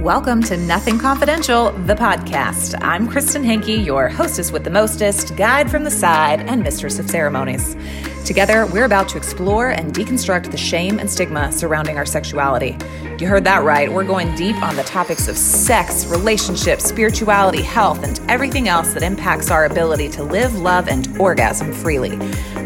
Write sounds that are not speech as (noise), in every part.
Welcome to Nothing Confidential, the podcast. I'm Kristen Henke, your hostess with the mostest, guide from the side, and mistress of ceremonies. Together, we're about to explore and deconstruct the shame and stigma surrounding our sexuality. You heard that right. We're going deep on the topics of sex, relationships, spirituality, health, and everything else that impacts our ability to live, love, and orgasm freely.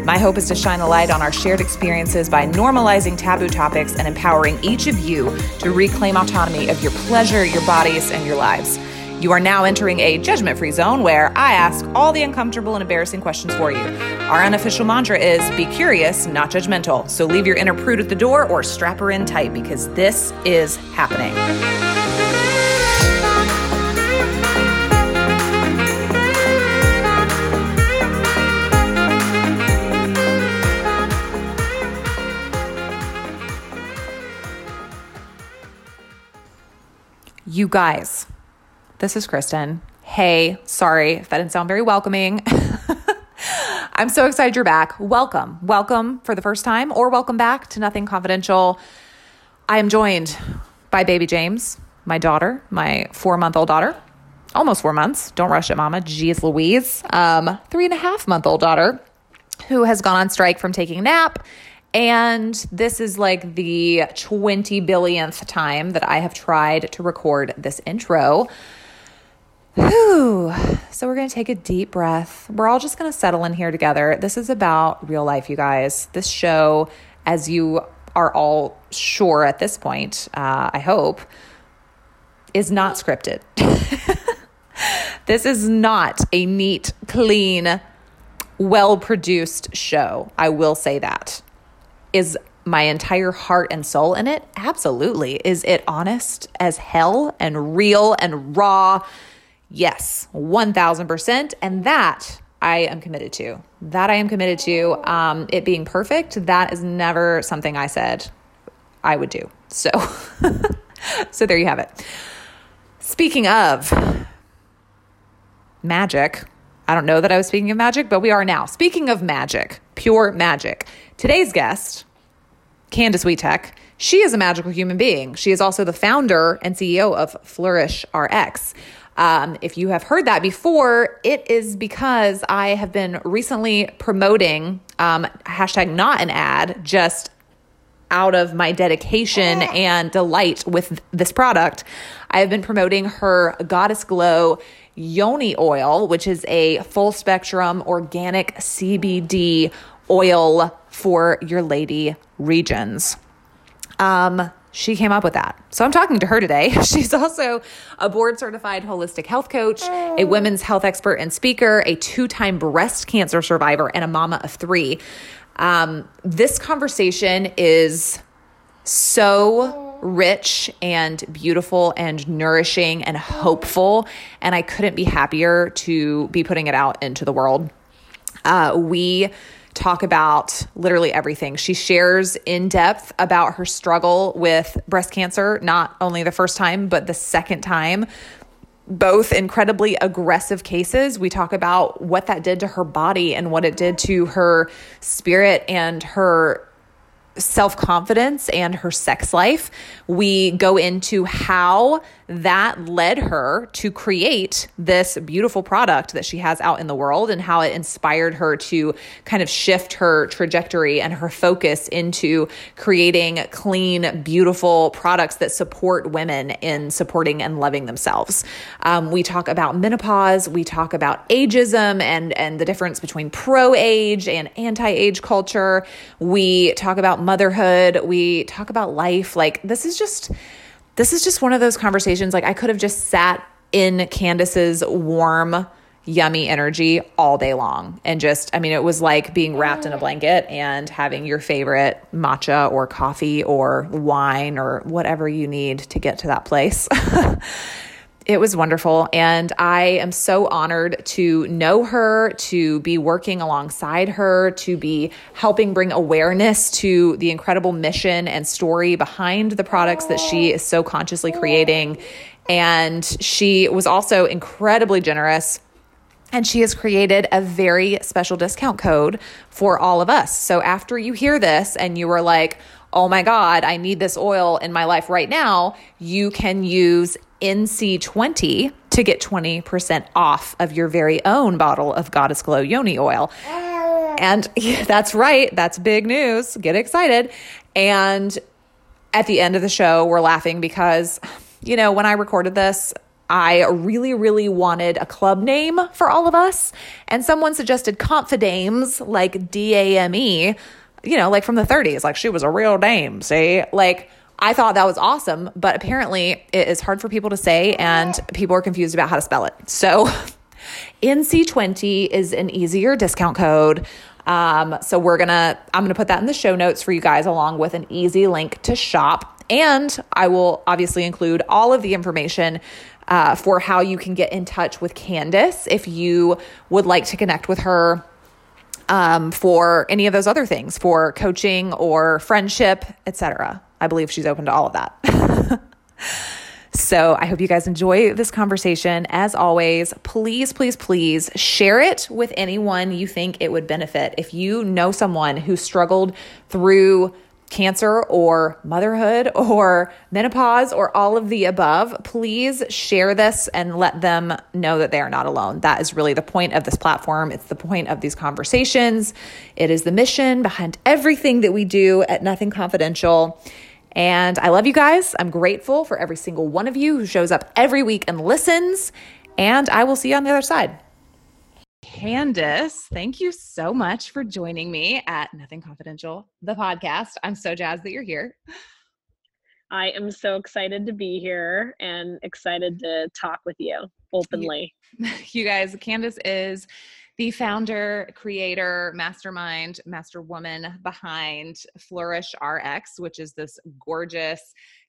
My hope is to shine a light on our shared experiences by normalizing taboo topics and empowering each of you to reclaim autonomy of your pleasure, your bodies, and your lives. You are now entering a judgment free zone where I ask all the uncomfortable and embarrassing questions for you. Our unofficial mantra is be curious, not judgmental. So leave your inner prude at the door or strap her in tight because this is happening. You guys, this is Kristen. Hey, sorry if that didn't sound very welcoming. (laughs) I'm so excited you're back. Welcome. Welcome for the first time or welcome back to Nothing Confidential. I am joined by baby James, my daughter, my four month old daughter, almost four months. Don't rush it, mama. Jeez Louise. Um, three and a half month old daughter who has gone on strike from taking a nap and this is like the 20 billionth time that I have tried to record this intro. Whew. So we're going to take a deep breath. We're all just going to settle in here together. This is about real life, you guys. This show, as you are all sure at this point, uh, I hope, is not scripted. (laughs) this is not a neat, clean, well produced show. I will say that. Is my entire heart and soul in it? Absolutely. Is it honest as hell and real and raw? Yes, 1000%. And that I am committed to. That I am committed to. Um, it being perfect, that is never something I said I would do. So, (laughs) so there you have it. Speaking of magic, I don't know that I was speaking of magic, but we are now. Speaking of magic, pure magic. Today's guest Candace Witek. She is a magical human being. She is also the founder and CEO of Flourish RX. Um, if you have heard that before, it is because I have been recently promoting um, hashtag not an ad, just out of my dedication (laughs) and delight with this product. I have been promoting her Goddess Glow Yoni oil, which is a full spectrum organic CBD oil for your lady regions. Um, she came up with that. So I'm talking to her today. (laughs) She's also a board certified holistic health coach, a women's health expert and speaker, a two time breast cancer survivor, and a mama of three. Um, this conversation is so rich and beautiful and nourishing and hopeful. And I couldn't be happier to be putting it out into the world. Uh, we talk about literally everything. She shares in depth about her struggle with breast cancer, not only the first time, but the second time. Both incredibly aggressive cases. We talk about what that did to her body and what it did to her spirit and her self confidence and her sex life. We go into how that led her to create this beautiful product that she has out in the world and how it inspired her to kind of shift her trajectory and her focus into creating clean, beautiful products that support women in supporting and loving themselves. Um, we talk about menopause, we talk about ageism and, and the difference between pro age and anti age culture. We talk about motherhood, we talk about life. Like, this is just this is just one of those conversations. Like I could have just sat in Candace's warm, yummy energy all day long. And just, I mean, it was like being wrapped in a blanket and having your favorite matcha or coffee or wine or whatever you need to get to that place. (laughs) it was wonderful. And I am so honored to know her, to be working alongside her, to be helping bring awareness to the incredible mission and story behind the products that she is so consciously creating. And she was also incredibly generous And she has created a very special discount code for all of us. So after you hear this and you are like, oh my God, I need this oil in my life right now, you can use NC20 to get 20% off of your very own bottle of Goddess Glow Yoni oil. Ah. And (laughs) that's right, that's big news. Get excited. And at the end of the show, we're laughing because, you know, when I recorded this, I really, really wanted a club name for all of us. And someone suggested Confidames, like D A M E, you know, like from the 30s. Like she was a real dame, see? Like, I thought that was awesome, but apparently it is hard for people to say and people are confused about how to spell it. So (laughs) NC20 is an easier discount code. Um, so we're gonna, I'm gonna put that in the show notes for you guys along with an easy link to shop. And I will obviously include all of the information uh, for how you can get in touch with Candace if you would like to connect with her um, for any of those other things, for coaching or friendship, etc. I believe she's open to all of that. (laughs) So I hope you guys enjoy this conversation. As always, please, please, please share it with anyone you think it would benefit. If you know someone who struggled through cancer or motherhood (laughs) or menopause or all of the above, please share this and let them know that they are not alone. That is really the point of this platform. It's the point of these conversations. It is the mission behind everything that we do at Nothing Confidential. And I love you guys. I'm grateful for every single one of you who shows up every week and listens. And I will see you on the other side. Candace, thank you so much for joining me at Nothing Confidential, the podcast. I'm so jazzed that you're here. I am so excited to be here and excited to talk with you openly. You, (laughs) you guys, Candace is the founder, creator, mastermind, master woman behind Flourish RX, which is this gorgeous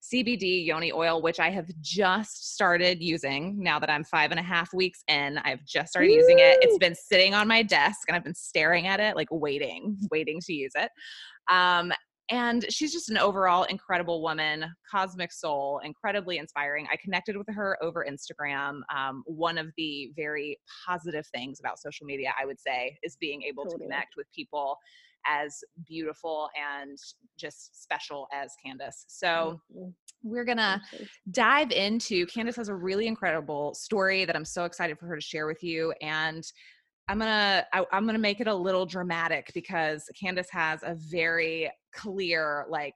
CBD yoni oil, which I have just started using now that I'm five and a half weeks in. I've just started Woo! using it. It's been sitting on my desk and I've been staring at it, like waiting, waiting to use it. Um, and she's just an overall incredible woman, cosmic soul, incredibly inspiring. I connected with her over Instagram. Um, one of the very positive things about social media, I would say, is being able totally. to connect with people as beautiful and just special as Candace. So we're gonna dive into Candace has a really incredible story that I'm so excited for her to share with you. And I'm gonna I, am gonna make it a little dramatic because Candace has a very clear like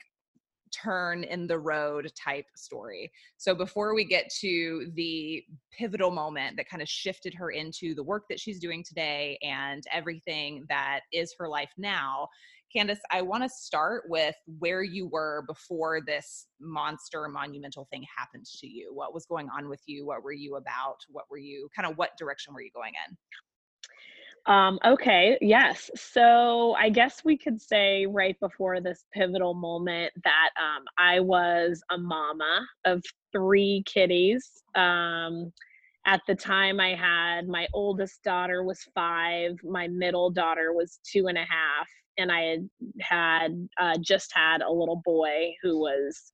turn in the road type story. So before we get to the pivotal moment that kind of shifted her into the work that she's doing today and everything that is her life now, Candace, I want to start with where you were before this monster monumental thing happened to you. What was going on with you? What were you about? What were you kind of what direction were you going in? Um, okay, yes. So I guess we could say right before this pivotal moment that um, I was a mama of three kitties. Um, at the time, I had my oldest daughter was five, my middle daughter was two and a half, and I had had uh, just had a little boy who was,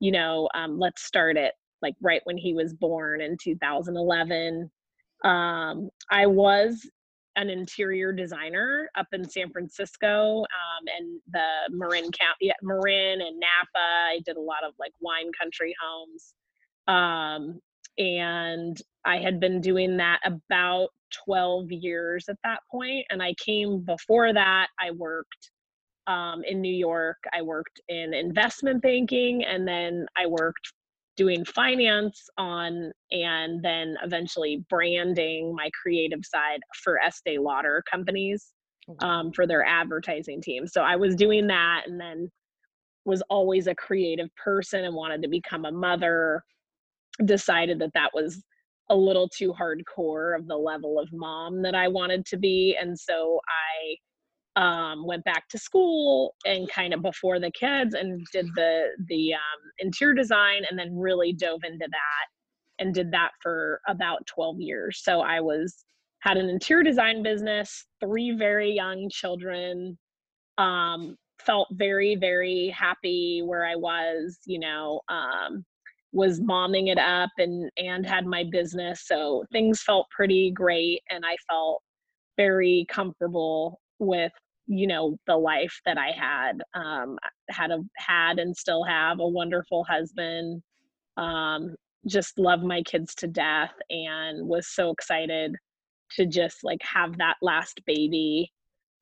you know, um, let's start it like right when he was born in 2011 um, I was an interior designer up in San Francisco um, and the Marin County, Marin and Napa. I did a lot of like wine country homes. Um, and I had been doing that about 12 years at that point. And I came before that, I worked um, in New York. I worked in investment banking and then I worked doing finance on and then eventually branding my creative side for Estee Lauder companies oh, um, for their advertising team. So I was doing that and then was always a creative person and wanted to become a mother. Decided that that was a little too hardcore of the level of mom that I wanted to be. And so I um, went back to school and kind of before the kids and did the the um, interior design and then really dove into that and did that for about 12 years. So i was had an interior design business three very young children um, felt very very happy where i was you know um, was momming it up and and had my business. So things felt pretty great and i felt very comfortable with you know the life that i had um had a had and still have a wonderful husband um just love my kids to death and was so excited to just like have that last baby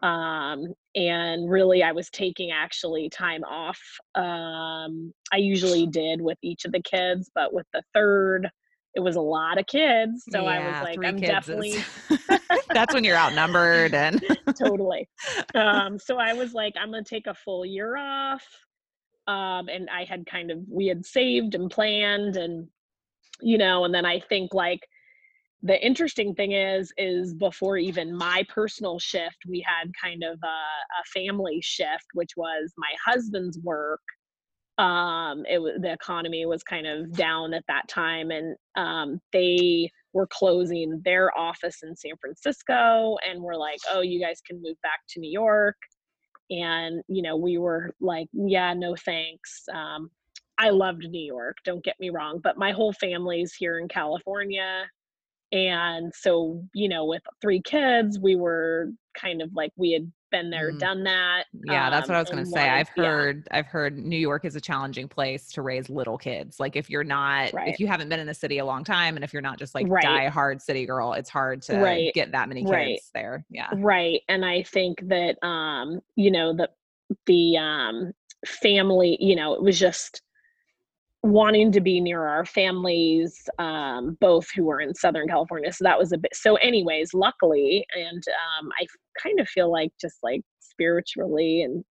um and really i was taking actually time off um i usually (laughs) did with each of the kids but with the third it was a lot of kids so yeah, i was like i'm definitely is... (laughs) that's when you're outnumbered and (laughs) totally. (laughs) Um so i was like i'm gonna take a full year off um and i had kind of we had saved and planned and you know and then i think like the interesting thing is is before even my personal shift we had kind of a, a family shift which was my husband's work um it was the economy was kind of down at that time and um they were closing their office in San Francisco and we're like oh you guys can move back to New York. And you know we were like yeah no thanks. Um I loved New York don't get me wrong but my whole family's here in California. And so you know with three kids we were kind of like we had been there mm. done that yeah um, that's what i was going to say i've heard yeah. i've heard new york is a challenging place to raise little kids like if you're not right. if you haven't been in the city a long time and if you're not just like right. die hard city girl it's hard to right. get that many kids right. there yeah right and i think that um you know the the um family you know it was just wanting to be near our families, um, both who were in Southern California. So that was a bit. So, anyways, luckily, and um, I kind of feel like just like spiritually, and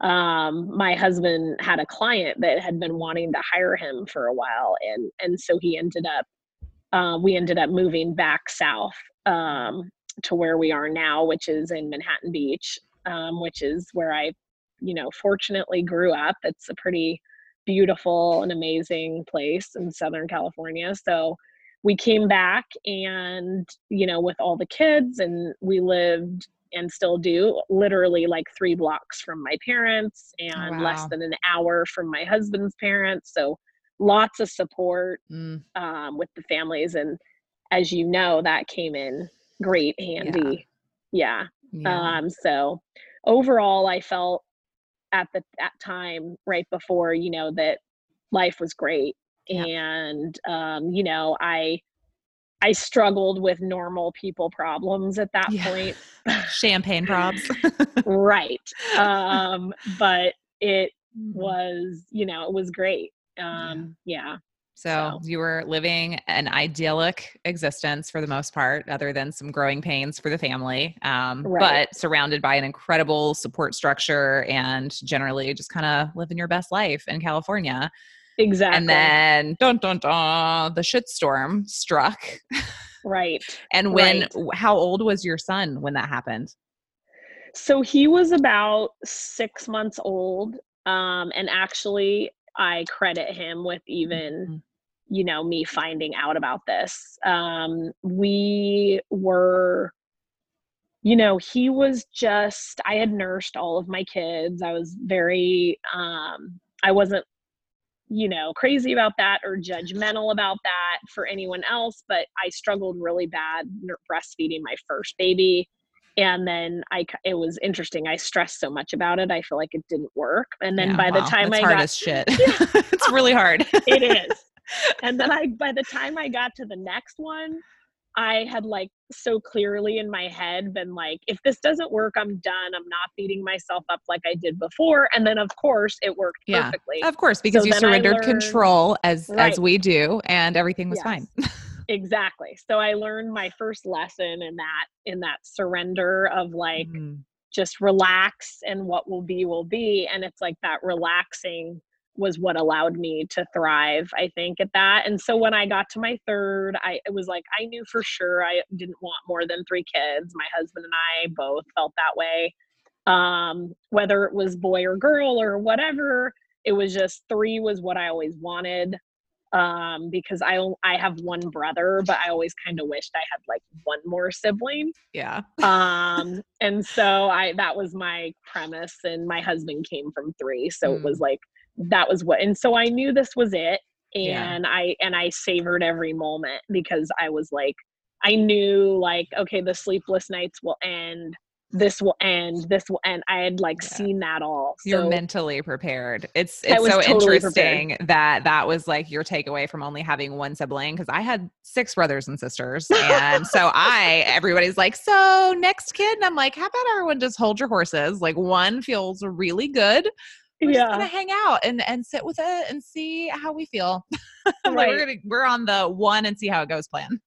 um, my husband had a client that had been wanting to hire him for a while, and and so he ended up. Uh, we ended up moving back south um, to where we are now, which is in Manhattan Beach, um, which is where I, you know, fortunately grew up. It's a pretty beautiful and amazing place in Southern California. So we came back and, you know, with all the kids, and we lived and still do literally like three blocks from my parents and wow. less than an hour from my husband's parents. So lots of support mm. um, with the families. And as you know, that came in great handy. Yeah. yeah. yeah. Um, so overall, I felt at the at time right before you know that life was great yeah. and um you know i i struggled with normal people problems at that yeah. point (laughs) champagne (laughs) probs (laughs) right um but it mm-hmm. was you know it was great um yeah, yeah. So, so, you were living an idyllic existence for the most part, other than some growing pains for the family, um, right. but surrounded by an incredible support structure and generally just kind of living your best life in California. Exactly. And then, dun dun dun, the shitstorm struck. Right. (laughs) and when, right. how old was your son when that happened? So he was about six months old. Um, and actually, I credit him with even mm-hmm. you know me finding out about this. Um we were you know he was just i had nursed all of my kids. I was very um i wasn't you know crazy about that or judgmental about that for anyone else but i struggled really bad breastfeeding my first baby and then i it was interesting i stressed so much about it i feel like it didn't work and then yeah, by wow. the time That's i hard got as shit (laughs) (laughs) it's really hard (laughs) it is and then I, by the time I got to the next one, I had like so clearly in my head been like, if this doesn't work, I'm done. I'm not beating myself up like I did before. And then of course it worked yeah, perfectly. Of course, because so you surrendered learned, control as right. as we do, and everything was yes. fine. Exactly. So I learned my first lesson in that in that surrender of like mm. just relax and what will be will be. And it's like that relaxing was what allowed me to thrive i think at that and so when i got to my third i it was like i knew for sure i didn't want more than three kids my husband and i both felt that way um, whether it was boy or girl or whatever it was just three was what i always wanted um, because i i have one brother but i always kind of wished i had like one more sibling yeah um and so i that was my premise and my husband came from three so mm. it was mm. like that was what and so i knew this was it Yeah. And I and I savored every moment because I was like I knew like okay the sleepless nights will end this will end this will end i had like yeah. seen that all so you're mentally prepared it's it's so totally interesting prepared. that that was like your takeaway from only having one sibling because i had six brothers and sisters and so (laughs) i everybody's like so next kid and i'm like how about everyone just hold your horses like one feels really good we're yeah. just gonna hang out and and sit with it and see how we feel. (laughs) right. like we're gonna we're on the one and see how it goes plan.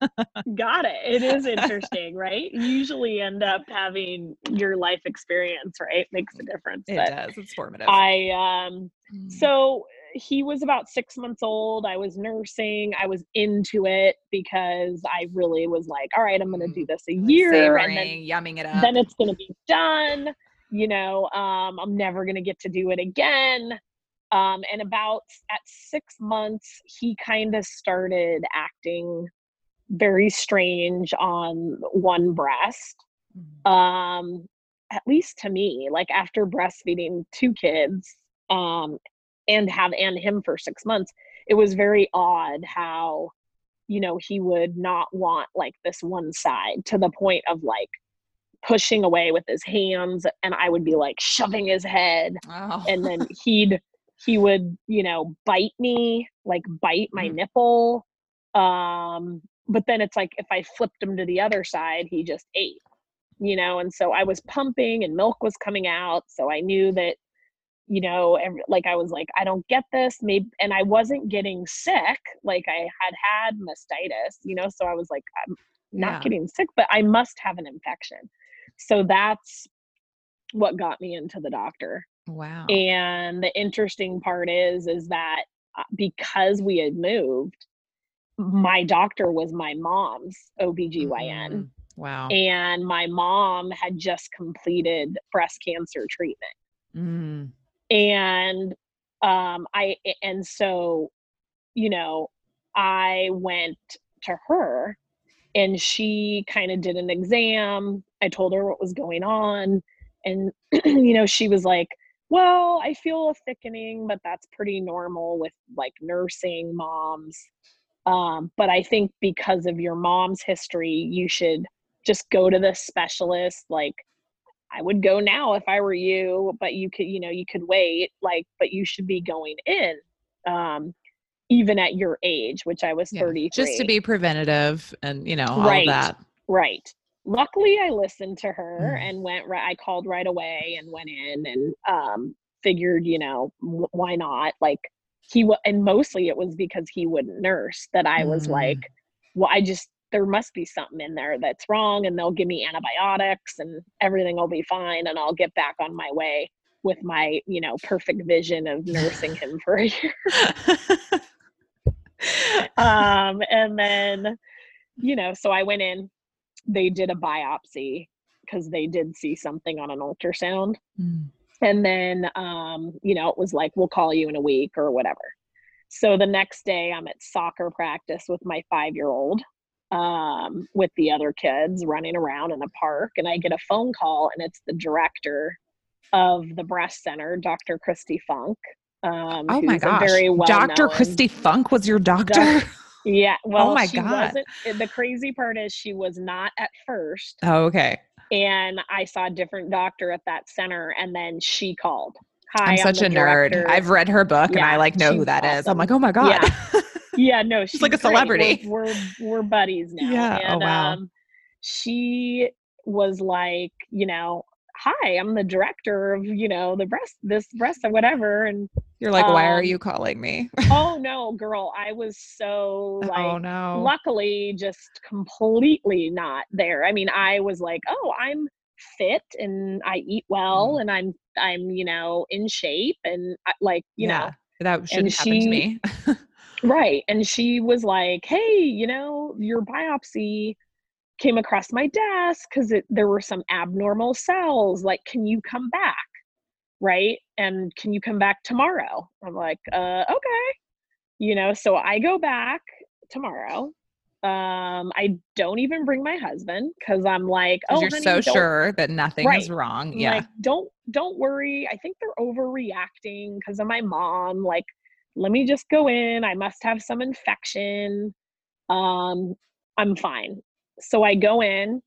Got it. It is (laughs) interesting, right? You usually end up having your life experience, right? Makes a difference. It does. It's formative. I um mm. so he was about six months old. I was nursing. I was into it because I really was like, all right, I'm going to do mm. this a year Savoring, and then yumming it up. Then it's going to be done you know um, i'm never going to get to do it again um, and about at six months he kind of started acting very strange on one breast mm-hmm. um, at least to me like after breastfeeding two kids um, and have and him for six months it was very odd how you know he would not want like this one side to the point of like pushing away with his hands and I would be like shoving his head oh. and then (laughs) he'd he would, you know, bite me, like bite my mm. nipple. Um but then it's like if I flipped him to the other side, he just ate. You know, and so I was pumping and milk was coming out, so I knew that you know, every, like I was like, I don't get this. Maybe, and I wasn't getting sick. Like I had had mastitis, you know, so I was like, I'm not yeah. getting sick, but I must have an infection. So that's what got me into the doctor. Wow. And the interesting part is is that uh, because we had moved, my doctor was my mom's OBGYN. Mm-hmm. Wow. And my mom had just completed breast cancer treatment. Mm. And um I and so you know, I went to her and she kind of did an exam. I told her what was going on. And, (clears throat) you know, she was like, well, I feel a thickening, but that's pretty normal with like nursing moms. Um, but I think because of your mom's history, you should just go to the specialist. Like, I would go now if I were you, but you could, you know, you could wait, like, but you should be going in. Um, even at your age, which I was yeah, 33. Just to be preventative and, you know, all right, that. Right. Luckily, I listened to her mm. and went right. I called right away and went in and um, figured, you know, w- why not? Like, he w- and mostly it was because he wouldn't nurse that I was mm. like, well, I just, there must be something in there that's wrong and they'll give me antibiotics and everything will be fine and I'll get back on my way with my, you know, perfect vision of nursing (laughs) him for a year. (laughs) um, and then, you know, so I went in, they did a biopsy because they did see something on an ultrasound. Mm. And then, um, you know, it was like, we'll call you in a week or whatever. So the next day, I'm at soccer practice with my five year old um, with the other kids running around in a park. And I get a phone call, and it's the director of the breast center, Dr. Kristi Funk. Um, oh my gosh. Very well Dr. Kristi Funk was your doctor? (laughs) yeah. Well, oh my God. Eh, the crazy part is she was not at first. Oh, okay. And I saw a different doctor at that center, and then she called. Hi, I'm such I'm a director. nerd. I've read her book, yeah, and I like know who that awesome. is. I'm like, oh my god. Yeah, (laughs) yeah no, she's, she's like a celebrity. We're, we're, we're buddies now. Yeah. Oh, and, oh wow. Um, she was like, you know, hi, I'm the director of, you know, the breast, this breast or whatever. And you're like, um, why are um, you calling me? oh (laughs) no, girl. I was so oh, like, oh no. luckily just completely not there. I mean, I was like, oh, I'm fit and I eat well mm. and I'm, I'm, you know, in shape and I, like, you yeah, know, that shouldn't happen she, to me. (laughs) right. And she was like, hey, you know, your biopsy came across my desk because there were some abnormal cells. Like, can you come back? Right. And can you come back tomorrow? I'm like, uh, okay. You know, so I go back tomorrow. Um, I don't even bring my husband because I'm like, oh, you're honey, so sure that nothing right. is wrong. Yeah. Like, don't don't worry. I think they're overreacting because of my mom. Like, let me just go in. I must have some infection. Um, I'm fine. So I go in,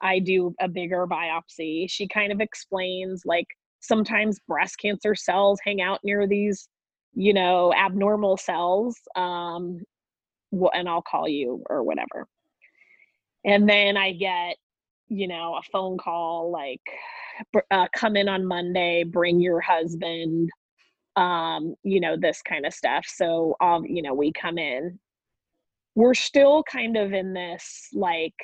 I do a bigger biopsy. She kind of explains like sometimes breast cancer cells hang out near these, you know, abnormal cells. Um, and I'll call you or whatever. And then I get, you know, a phone call like, uh, come in on Monday, bring your husband, um, you know, this kind of stuff. So, um, you know, we come in. We're still kind of in this like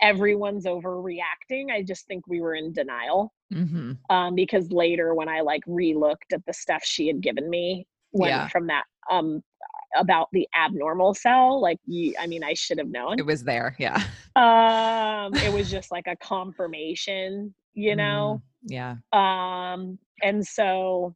everyone's overreacting. I just think we were in denial mm-hmm. um, because later when I like relooked at the stuff she had given me when yeah. from that um about the abnormal cell like you i mean i should have known it was there yeah um it was (laughs) just like a confirmation you know mm, yeah um and so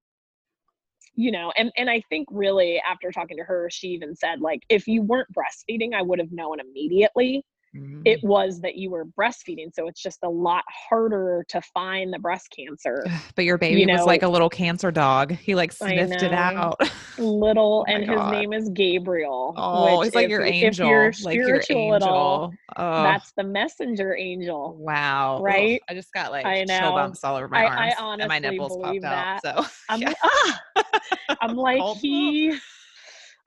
you know and and i think really after talking to her she even said like if you weren't breastfeeding i would have known immediately Mm-hmm. It was that you were breastfeeding. So it's just a lot harder to find the breast cancer. But your baby you know, was like a little cancer dog. He like sniffed it out. (laughs) Little, oh and his name is Gabriel. Oh, he's like your angel. If you're spiritual like your at all, oh. that's the messenger angel. Wow. Right? I just got like I know. chill bumps all over my I, arms. I honestly and my nipples popped that. out. So (laughs) I'm, yeah. ah, (laughs) I'm like, he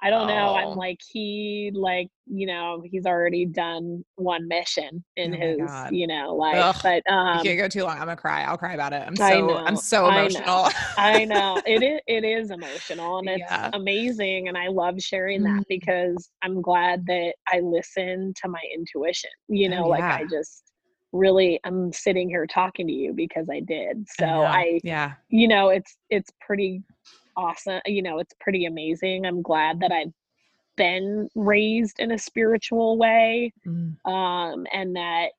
I don't oh. know. I'm oh. like he like you know he's already done one mission in oh his you know like Ugh. but um you can't go too long. I'm gonna cry. I'll cry about it. I'm so I'm so emotional. I know. (laughs) I know. It is it is emotional and it's yeah. amazing and I love sharing that mm. because I'm glad that I listen to my intuition. You oh, know, oh, yeah. like I just really I'm sitting here talking to you because I did. So I, I yeah you know it's it's pretty awesome. You know, it's pretty amazing. I'm glad that I've been raised in a spiritual way. Mm. Um, and that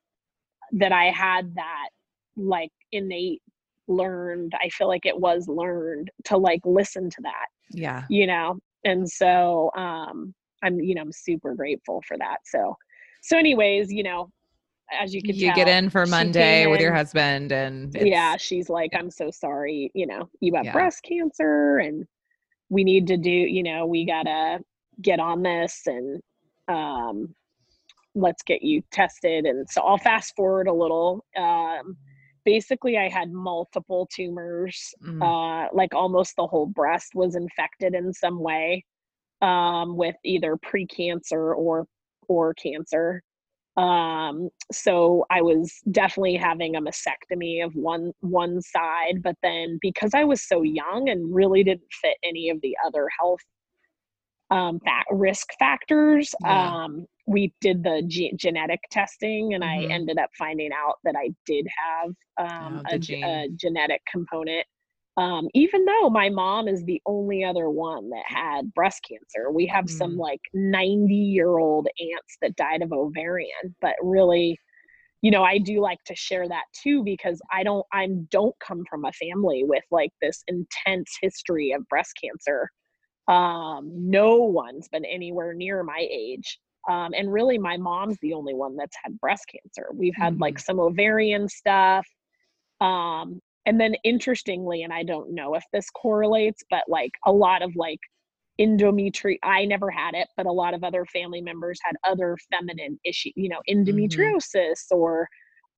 that I had that like innate learned, I feel like it was learned to like listen to that. Yeah. You know, and so um I'm, you know, I'm super grateful for that. So so anyways, you know, as you can you tell, get in for Monday with your husband and yeah, she's like, I'm so sorry, you know, you have yeah. breast cancer and we need to do, you know, we gotta get on this and um let's get you tested. And so I'll fast forward a little. Um basically I had multiple tumors, mm. uh like almost the whole breast was infected in some way um with either precancer or or cancer um so i was definitely having a mastectomy of one one side but then because i was so young and really didn't fit any of the other health um fat risk factors yeah. um we did the ge- genetic testing and mm-hmm. i ended up finding out that i did have um oh, a, a genetic component um, even though my mom is the only other one that had breast cancer we have mm. some like 90 year old aunts that died of ovarian but really you know i do like to share that too because i don't i don't come from a family with like this intense history of breast cancer um no one's been anywhere near my age um and really my mom's the only one that's had breast cancer we've had mm-hmm. like some ovarian stuff um and then interestingly and i don't know if this correlates but like a lot of like endometri i never had it but a lot of other family members had other feminine issues you know mm-hmm. endometriosis mm-hmm. or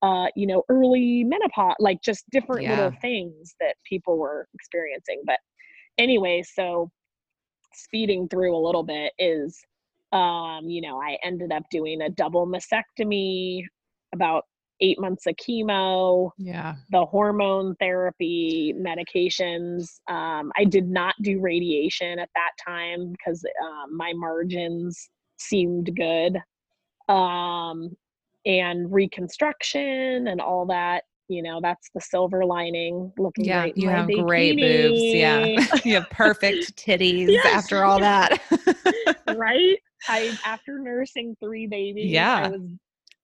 uh you know early menopause like just different yeah. little things that people were experiencing but anyway so speeding through a little bit is um you know i ended up doing a double mastectomy about eight months of chemo, yeah, the hormone therapy, medications. Um, I did not do radiation at that time because um, my margins seemed good. Um, and reconstruction and all that. You know, that's the silver lining. Looking yeah, great you have bikini. great boobs. Yeah, (laughs) you have perfect (laughs) titties yes. after all that. (laughs) right? I after nursing three babies, yeah, I was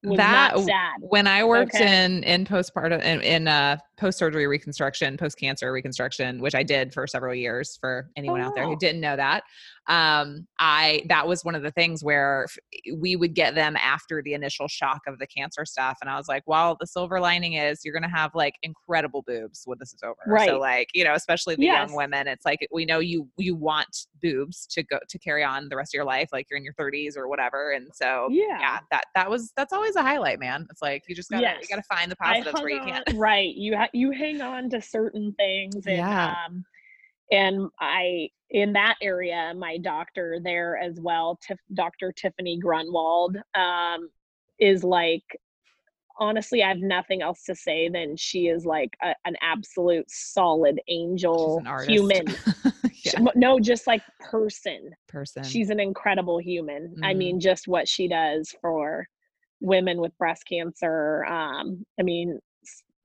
that when I worked okay. in in postpartum in, in uh post surgery reconstruction, post cancer reconstruction, which I did for several years for anyone Oh, out there who didn't know that. Um, I that was one of the things where we would get them after the initial shock of the cancer stuff. And I was like, well, the silver lining is you're gonna have like incredible boobs when this is over. Right. So like, you know, especially the Yes. young women, it's like we know you you want boobs to go to carry on the rest of your life, like you're in your 30s or whatever. And so Yeah. yeah, that that was that's always a highlight, man. It's like you just gotta Yes. you gotta find the positives where you can. right. You ha- you hang on to certain things, and Yeah. um, and I in that area, my doctor there as well, Tif- Dr. Tiffany Grunwald, um, is like honestly, I have nothing else to say than she is like a, an absolute solid angel an human. (laughs) yeah. No, just like person. Person. She's an incredible human. I Mhm. mean, just what she does for women with breast cancer. Um, I mean,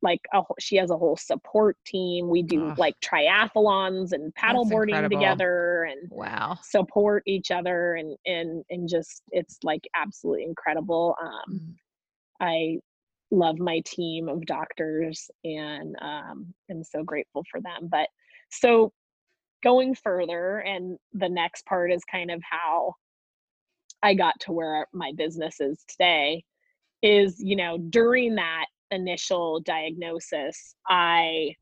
like a, she has a whole support team. We do like triathlons and paddleboarding together and wow. support each other and and and just it's like absolutely incredible. Um, Mm. I love my team of doctors and um, am so grateful for them. But so going further, and the next part is kind of how I got to where my business is today. Is you know during that initial diagnosis, I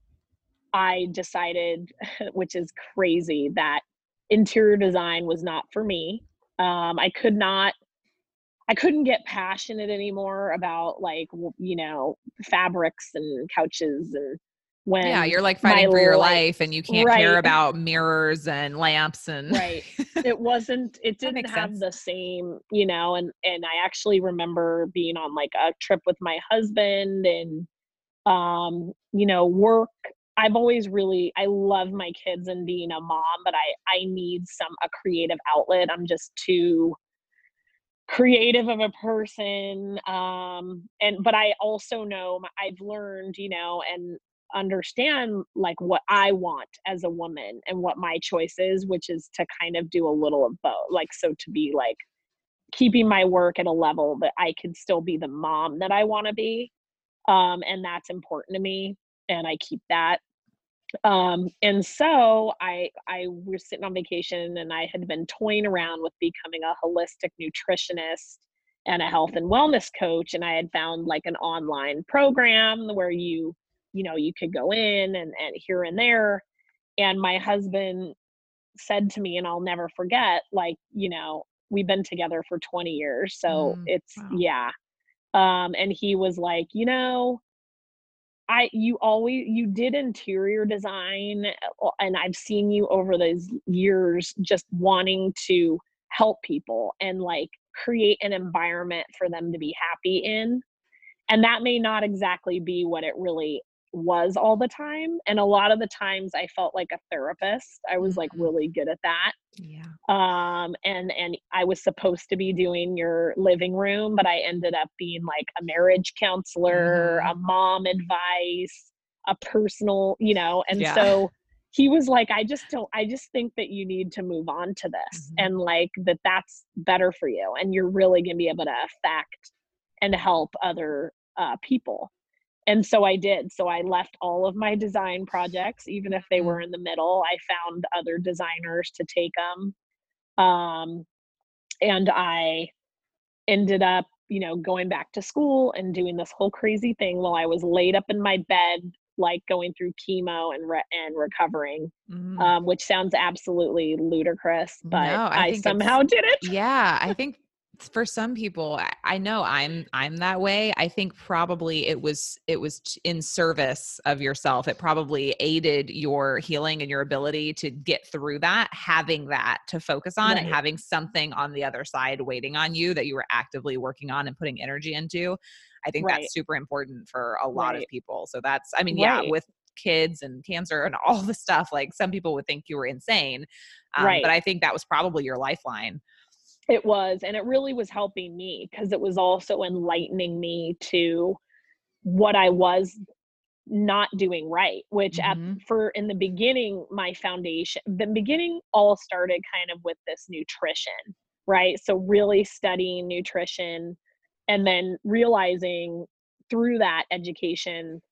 I decided, (laughs) which is crazy, that interior design was not for me. Um, I could not I couldn't get passionate anymore about like you know fabrics and couches and when yeah, you're like fighting for your life- life and you can't care about mirrors and lamps and right. (laughs) It wasn't it didn't have sense. the same you know and and i actually remember being on like a trip with my husband and um you know work. I've always really i love my kids and being a mom but i i need some a creative outlet. I'm just too creative of a person um and but i also know i've learned you know and understand like what i want as a woman and what my choice is which is to kind of do a little of both like so to be like keeping my work at a level that i can still be the mom that i want to be um and that's important to me and i keep that. Um and so i i was sitting on vacation and i had been toying around with becoming a holistic nutritionist and a health and wellness coach and i had found like an online program where you you know you could go in and, and here and there and my husband said to me and i'll never forget like you know we've been together for 20 years so Mm, it's wow. yeah um and he was like you know I you always you did interior design uh, and I've seen you over those years just wanting to help people and like create an environment for them to be happy in. And that may not exactly be what it really was all the time. And a lot of the times I felt like a therapist. I was like Mhm. really good at that yeah. um and and i was supposed to be doing your living room but i ended up being like a marriage counselor Mhm. a mom advice a personal you know and Yeah. so he was like i just don't i just think that you need to move on to this Mhm. and like that that's better for you and you're really going to be able to affect and help other uh, people and so I did. So I left all of my design projects, even if they Mm. were in the middle. I found other designers to take them. Um, and I ended up, you know, going back to school and doing this whole crazy thing while I was laid up in my bed, like going through chemo and re- and recovering, Mhm. um, which sounds absolutely ludicrous, but No, I I, somehow did it. yeah i think for some people I, I know i'm i'm that way i think probably it was it was in service of yourself it probably aided your healing and your ability to get through that having that to focus on and having something on the other side waiting on you that you were actively working on and putting energy into i think Right. that's super important for a lot of people so that's i mean yeah with kids and cancer and (laughs) all the stuff like some people would think you were insane um, Right. but i think that was probably your lifeline It was, and it really was helping me because it was also enlightening me to what I was not doing right. Which Mhm. at for in the beginning, my foundation, the beginning all started kind of with this nutrition, right? So really studying nutrition, and then realizing through that education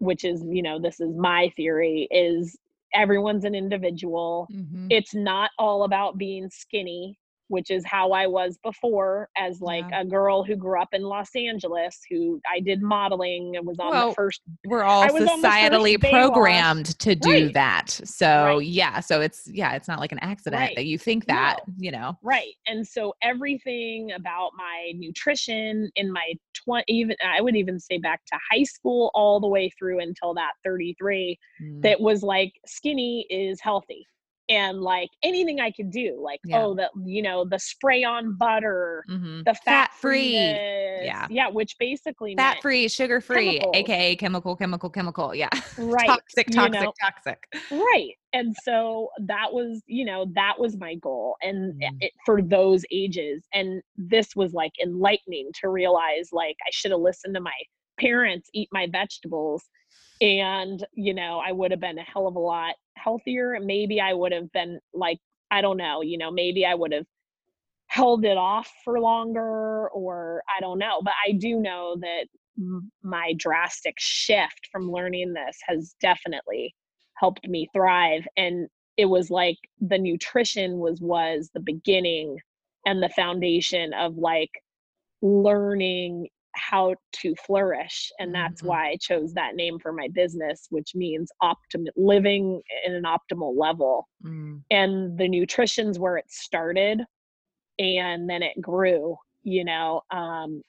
which is you know this is my theory is everyone's an individual Mhm. it's not all about being skinny which is how i was before as like Yeah. a girl who grew up in los angeles who i did modeling and was on Well, the first We're all I was societally programmed to do Right. that. So Right. yeah, so it's yeah, it's not like an accident Right. that you think that, you know. Right. And so everything about my nutrition in my 20 even I would even say back to high school all the way through until that 33 Mm. that was like skinny is healthy. And like anything I could do, like Yeah. oh the you know the spray on butter, Mhm. the fat Fat-free. Yeah. yeah, which basically fat free, sugar free, aka chemical, chemical, chemical. Yeah. (laughs) right, toxic, you toxic, know? toxic. right and so that was you know that was my goal and Mm. it, for those ages and this was like enlightening to realize like i should have listened to my parents eat my vegetables and you know i would have been a hell of a lot healthier maybe i would have been like i don't know you know maybe i would have held it off for longer or i don't know but i do know that my drastic shift from learning this has definitely helped me thrive and it was like the nutrition was was the beginning and the foundation of like learning how to flourish and that's Mhm. why i chose that name for my business which means optim living in an optimal level Mm. and the nutrition's where it started and then it grew you know um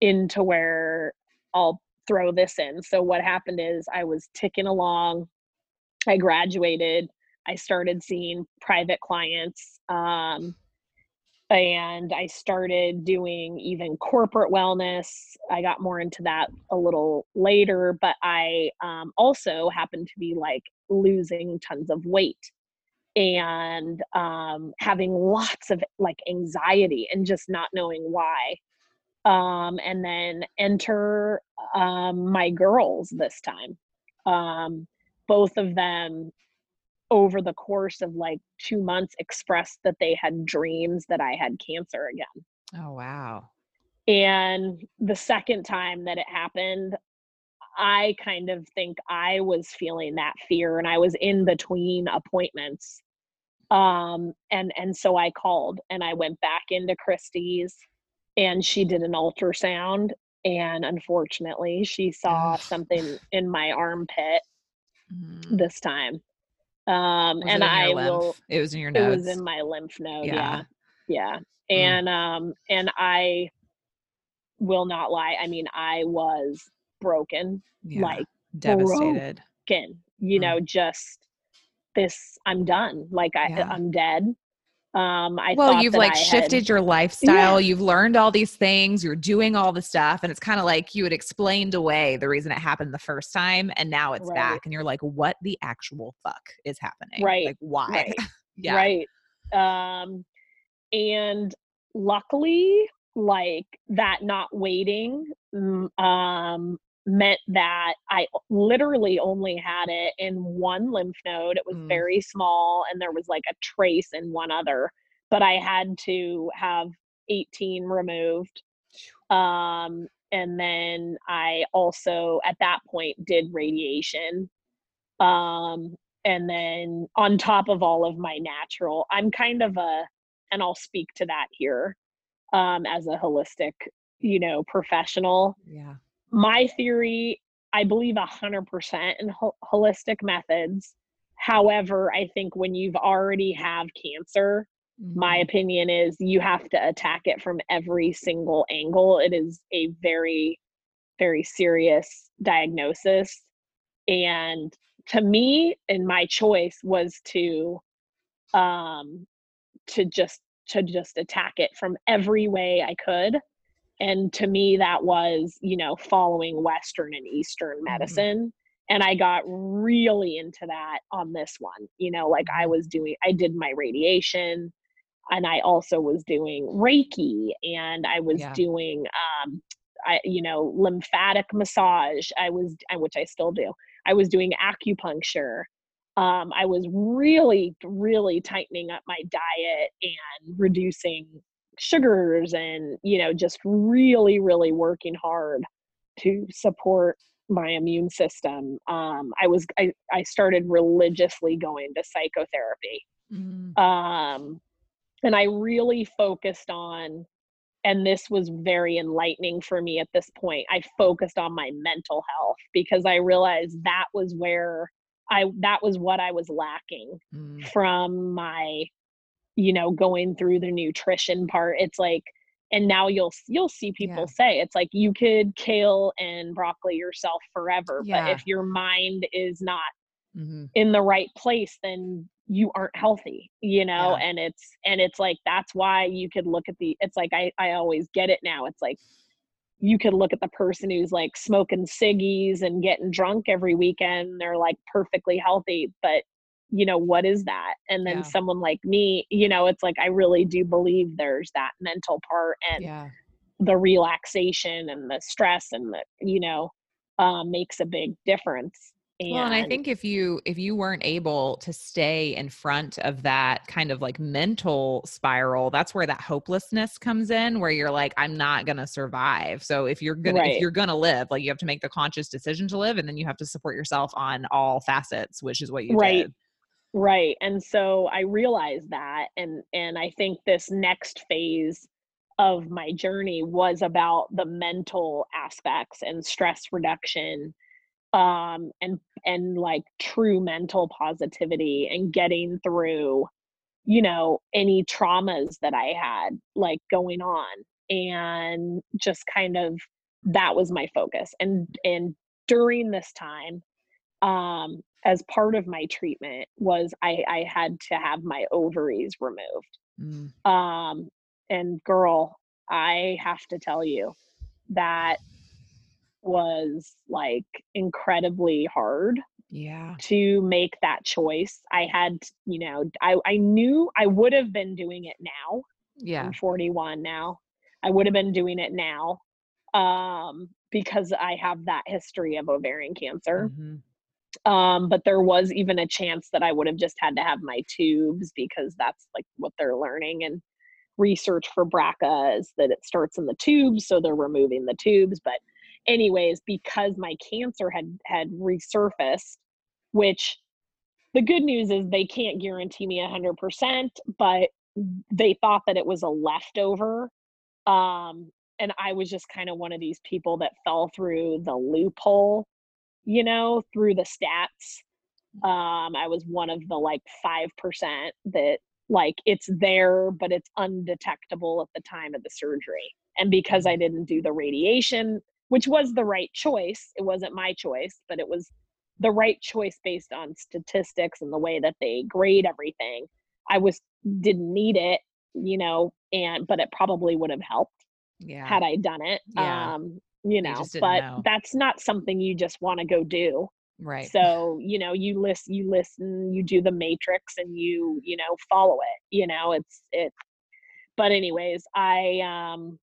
into where i'll throw this in so what happened is i was ticking along i graduated i started seeing private clients um and i started doing even corporate wellness i got more into that a little later but i um, also happened to be like losing tons of weight and um, having lots of like anxiety and just not knowing why. Um, and then enter um, my girls this time. Um, both of them, over the course of like two months, expressed that they had dreams that I had cancer again. Oh wow. And the second time that it happened, I kind of think I was feeling that fear and I was in between appointments. Um and and so I called and I went back into Kristi's and she did an ultrasound and unfortunately she saw something in my armpit Mhm. this time. Um Was and I lymph? will It was in your nose. it was in my lymph node, Yeah. yeah. Yeah. Mm. And um and I will not lie. I mean, I was broken, yeah. like devastated. broken, you Mm. know, just this I'm done. Like I Yeah. I'm dead. Um I well, you've like I had- shifted your lifestyle. You've learned all these things. You're doing all the stuff, and it's kind of like you had explained away the reason it happened the first time, and now it's Right. back, and you're like, "What the actual fuck is happening? Right, Like, why? right. (laughs) yeah. Right. Um and luckily like that not waiting um meant that I literally only had it in one lymph node. It was Mm. very small and there was like a trace in one other, but I had to have 18 removed. Um and then I also at that point did radiation. Um and then on top of all of my natural i'm kind of a and i'll speak to that here um, as a holistic you know professional Yeah. My theory i believe 100% in ho- holistic methods. However i think when you've already have cancer my Mhm. opinion is you have to attack it from every single angle. It is a very very serious diagnosis. And to me and my choice was to um to just to just attack it from every way i could and to me that was you know following western and eastern medicine and i got really into that on this one you know like i Mhm. was doing i did my radiation and i also was doing reiki and i was Yeah. doing um I, you know lymphatic massage i was which i still do i was doing acupuncture um, i was really really tightening up my diet and reducing sugars and you know just really really working hard to support my immune system. Um, I was I, I started religiously going to psychotherapy. Mm. Um, and I really focused on and this was very enlightening for me at this point. I focused on my mental health because I realized that was where I that was what I was lacking mm. from my you know going through the nutrition part. It's like and now you'll you'll see people yeah. say it's like you could kale and broccoli yourself forever yeah. but if your mind is not mm-hmm. in the right place then you aren't healthy you know yeah. and it's and it's like that's why you could look at the it's like i i always get it now it's like you could look at the person who's like smoking ciggies and getting drunk every weekend they're like perfectly healthy but you know what is that and then yeah. someone like me you know it's like i really do believe there's that mental part and yeah. the relaxation and the stress and the you know uh, makes a big difference and well, and I think if you if you weren't able to stay in front of that kind of like mental spiral, that's where that hopelessness comes in, where you're like, I'm not gonna survive. So if you're gonna right. if you're gonna live, like you have to make the conscious decision to live, and then you have to support yourself on all facets, which is what you right. did. Right. And so I realized that and and I think this next phase of my journey was about the mental aspects and stress reduction um, and and like true mental positivity and getting through you know any traumas that i had like going on and just kind of that was my focus and and during this time um as part of my treatment was i i had to have my ovaries removed. Mm. um and girl i have to tell you that was like incredibly hard yeah. to make that choice. I had you know i i knew i would have been doing it now. Yeah. I'm 41 now. I would have been doing it now um because i have that history of ovarian cancer. Mm-hmm. Um but there was even a chance that i would have just had to have my tubes because that's like what they're learning and research for BRCA is that it starts in the tubes so they're removing the tubes. But anyways because my cancer had had resurfaced which the good news is they can't guarantee me a 100% but they thought that it was a leftover um and i was just kind of one of these people that fell through the loophole you know through the stats um i was one of the like 5% that like it's there but it's undetectable at the time of the surgery and because i didn't do the radiation which was the right choice. It wasn't my choice, but it was the right choice based on statistics and the way that they grade everything. I was didn't need it, you know, and but it probably would have helped yeah. had I done it. Yeah. Um, you know, but know. that's not something you just want to go do. Right. So, you know, you list you listen, you do the matrix and you, you know, follow it. You know, it's it but anyways, I um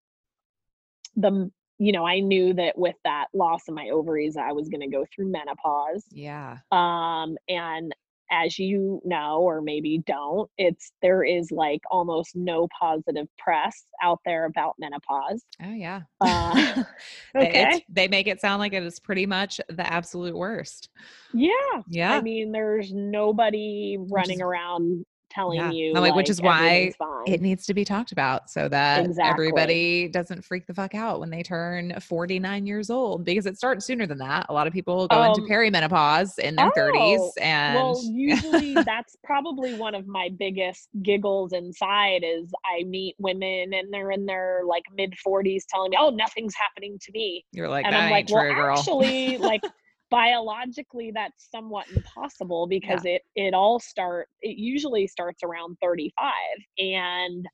the you know, I knew that with that loss of my ovaries, I was going to go through menopause. Yeah. Um, and as you know, or maybe don't, it's there is like almost no positive press out there about menopause. Oh yeah. Uh, (laughs) (laughs) okay. they make it sound like it is pretty much the absolute worst. Yeah. Yeah. I mean, there's nobody running around telling yeah. you like, like, which is why it needs to be talked about so that exactly. everybody doesn't freak the fuck out when they turn 49 years old because it starts sooner than that a lot of people go um, into perimenopause in their oh, 30s and well usually (laughs) that's probably one of my biggest giggles inside is i meet women and they're in their like mid 40s telling me oh nothing's happening to me you're like and i'm like well girl. actually like biologically that's somewhat impossible because yeah. it it all start it usually starts around 35 and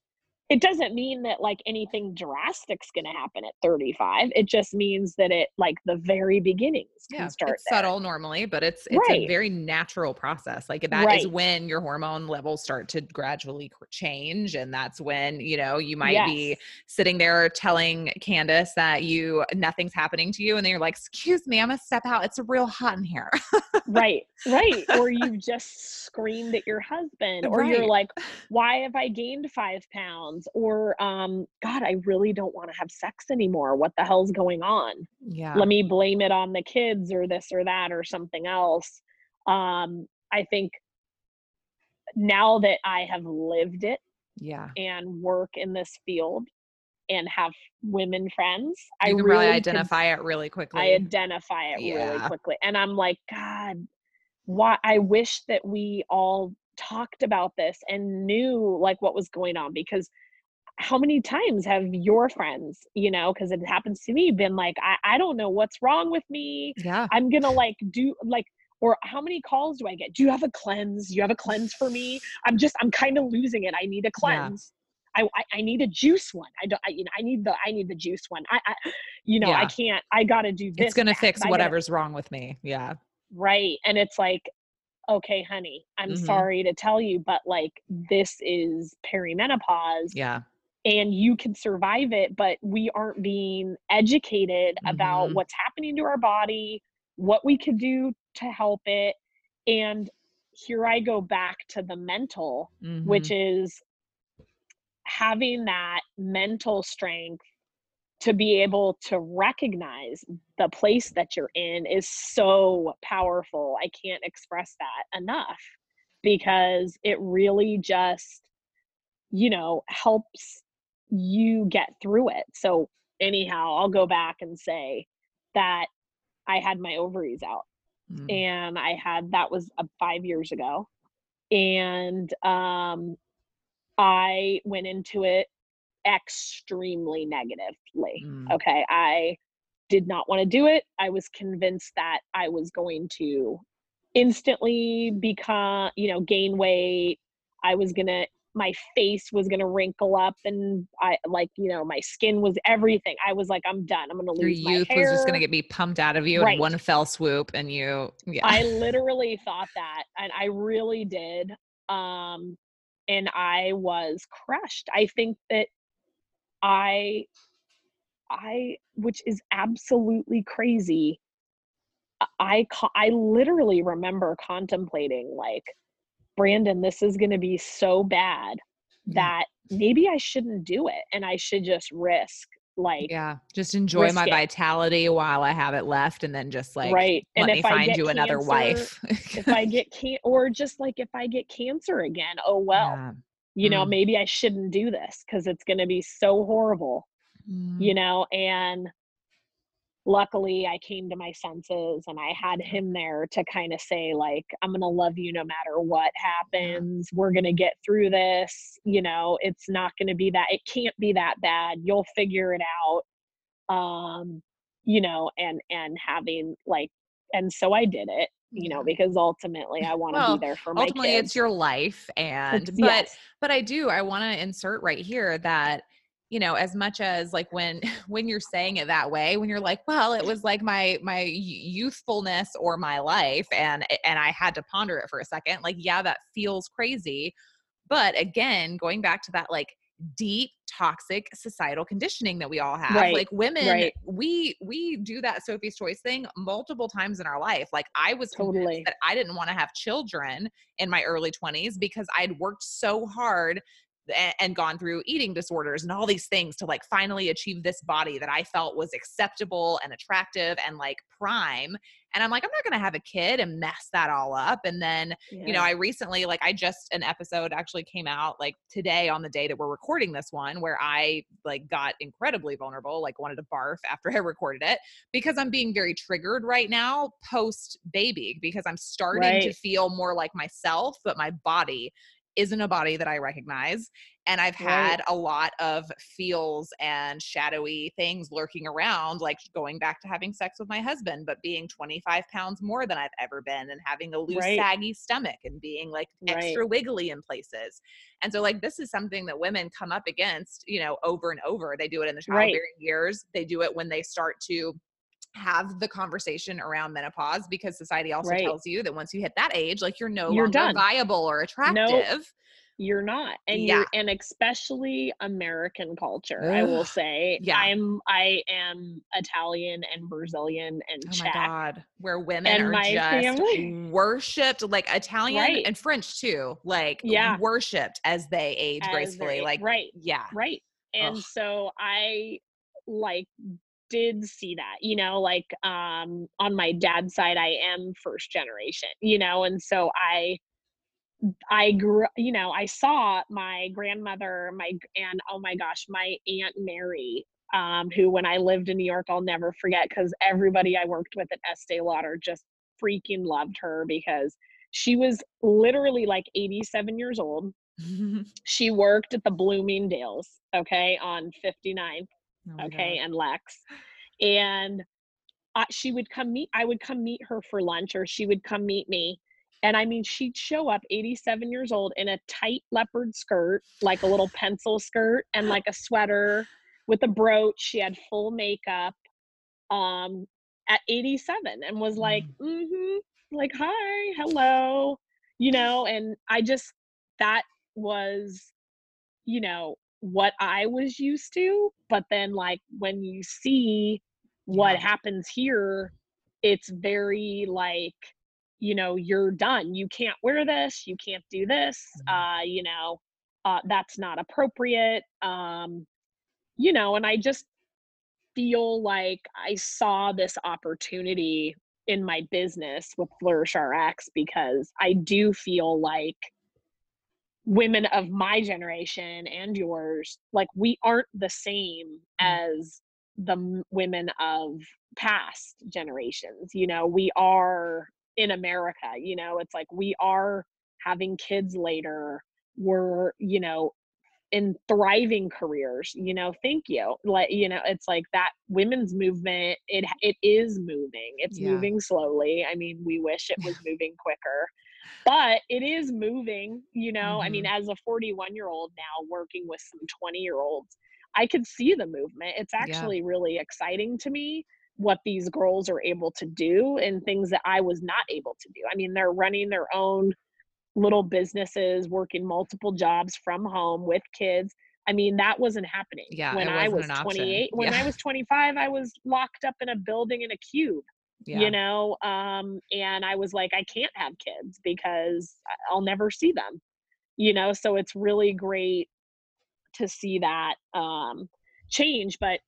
it doesn't mean that like anything drastic's going to happen at 35 it just means that it like the very beginnings yeah, can start it's subtle normally but it's it's right. a very natural process like that right. is when your hormone levels start to gradually change and that's when you know you might yes. be sitting there telling candace that you nothing's happening to you and then you're like excuse me i'm gonna step out it's real hot in here right right or (laughs) you just screamed at your husband or right. you're like why have i gained five pounds or um god i really don't want to have sex anymore what the hell's going on Yeah. let me blame it on the kids or this or that or something else um i think now that i have lived it yeah. and work in this field and have women friends You i can really really identify it really quickly. I identify it really quickly. And I'm like, God, why I wish that we all talked about this and knew like what was going on because how many times have your friends, you know, because it happens to me, been like, I, I don't know what's wrong with me. yeah. I'm gonna like do like or how many calls do I get? Do you have a cleanse? Do you have a cleanse for me? I'm just I'm kind of losing it. I need a cleanse. I, I I need a juice one. I don't I, you know I need the I need the juice one. I, I you know I can't I got to do this. It's going to fix I gotta- whatever's wrong with me. Yeah. right and it's like okay honey i'm Mhm. sorry to tell you but like this is perimenopause Yeah. And you can survive it but we aren't being educated about Mhm. what's happening to our body what we could do to help it and here i go back to the mental which Mhm. is having that mental strength to be able to recognize the place that you're in is so powerful. I can't express that enough because it really just, you know, helps you get through it. So, anyhow, I'll go back and say that I had my ovaries out Mm. and I had that was uh, five years ago, and um, I went into it extremely negatively. Mm. Okay, I did not want to do it. I was convinced that I was going to instantly become, you know, gain weight. I was gonna my face was gonna wrinkle up and I like, you know, my skin was everything. I was like, I'm done. I'm gonna Your lose my youth was just going to get be pumped out of you Right. in one fell swoop and you yeah. I literally thought that, and I really did. Um, and I was crushed. I think that I, I, which is absolutely crazy. I, I literally remember contemplating like, Brandon, this is going to be so bad that maybe I shouldn't do it, and I should just risk like yeah. Just enjoy my it. vitality while I have it left and then just like right. let and me find you another wife. if I (laughs) get can or just like if I get cancer again, oh well. Yeah. You know, Mm. maybe I shouldn't do this because it's going to be so horrible, Mm. you know. And luckily, I came to my senses and I had him there to kind of say, like, I'm going to love you no matter what happens. We're going to get through this. You know, it's not going to be that, it can't be that bad. You'll figure it out. Um, you know, and, and having like, and so I did it, you know, because ultimately I want to Well, be there for my ultimately kids. it's your life and It's- (laughs) but yes. but i do i want to insert right here that you know as much as like when (laughs) when you're saying it that way when you're like well it was like my my youthfulness or my life and and i had to ponder it for a second like yeah that feels crazy but again going back to that like deep toxic societal conditioning that we all have Right, like women right. we we do that sophie's choice thing multiple times in our life like i was Totally. that i didn't want to have children in my early 20s because I'd worked so hard and gone through eating disorders and all these things to like finally achieve this body that I felt was acceptable and attractive and like prime. And I'm like, I'm not going to have a kid and mess that all up. And then, you know, I recently, like, I just, an episode actually came out like today on the day that we're recording this one where I like got incredibly vulnerable, like wanted to barf after (laughs) I recorded it because I'm being very triggered right now post baby because I'm starting to feel more like myself, but my body isn't a body that I recognize. And I've Right. had a lot of feels and shadowy things lurking around, like going back to having sex with my husband, but being 25 pounds more than I've ever been and having a loose, Right. saggy stomach and being like extra wiggly in places. And so, like, this is something that women come up against, you know, over and over. They do it in the Right. childbearing years, they do it when they start to have the conversation around menopause because society also Right. tells you that once you hit that age, like you're no You're longer done. viable or attractive. you're not and Yeah. you're and especially american culture i will say yeah. i'm i am italian and brazilian and Oh my czech god, where women And are my just family. worshipped, like Italian Right. and French too, like Yeah. worshipped as they age as gracefully. they're- Like, right yeah, right and Ugh. so i like did see that you know like um on my dad's side i am first generation you know and so i i grew you know i saw my grandmother my and oh my gosh my aunt mary um who when i lived in new york i'll never forget because everybody i worked with at estee lauder just freaking loved her because she was literally like 87 years old. (laughs) She worked at the bloomingdale's okay on 59 Oh okay God. and lex and I, she would come meet i would come meet her for lunch or she would come meet me and i mean she'd show up 87 years old in a tight leopard skirt like a little pencil skirt and like a sweater with a brooch she had full makeup um at 87 and was like mm-hmm like hi hello you know and i just that was you know what i was used to but then like when you see what Yeah. happens here it's very like you know you're done you can't wear this you can't do this Mhm. uh you know uh that's not appropriate um you know and i just feel like i saw this opportunity in my business with flourish rx because i do feel like women of my generation and yours like we aren't the same Mm. as the m- women of past generations you know? We are in america you know? It's like we are having kids later. We're you know in thriving careers you know? Thank you. Like you know it's like that women's movement it it is moving. It's Yeah. moving slowly. I mean we wish it was moving quicker but it is moving you know i mean Mhm. as a 41 year old now working with some 20 year olds i could see the movement it's Yeah. actually really exciting to me what these girls are able to do and things that i was not able to do i mean they're running their own little businesses working multiple jobs from home with kids i mean that wasn't happening Yeah, when i was an option. 28 when Yeah. i was 25 i was locked up in a building in a cube Yeah. you know um and i was like i can't have kids because i'll never see them you know so it's really great to see that um change but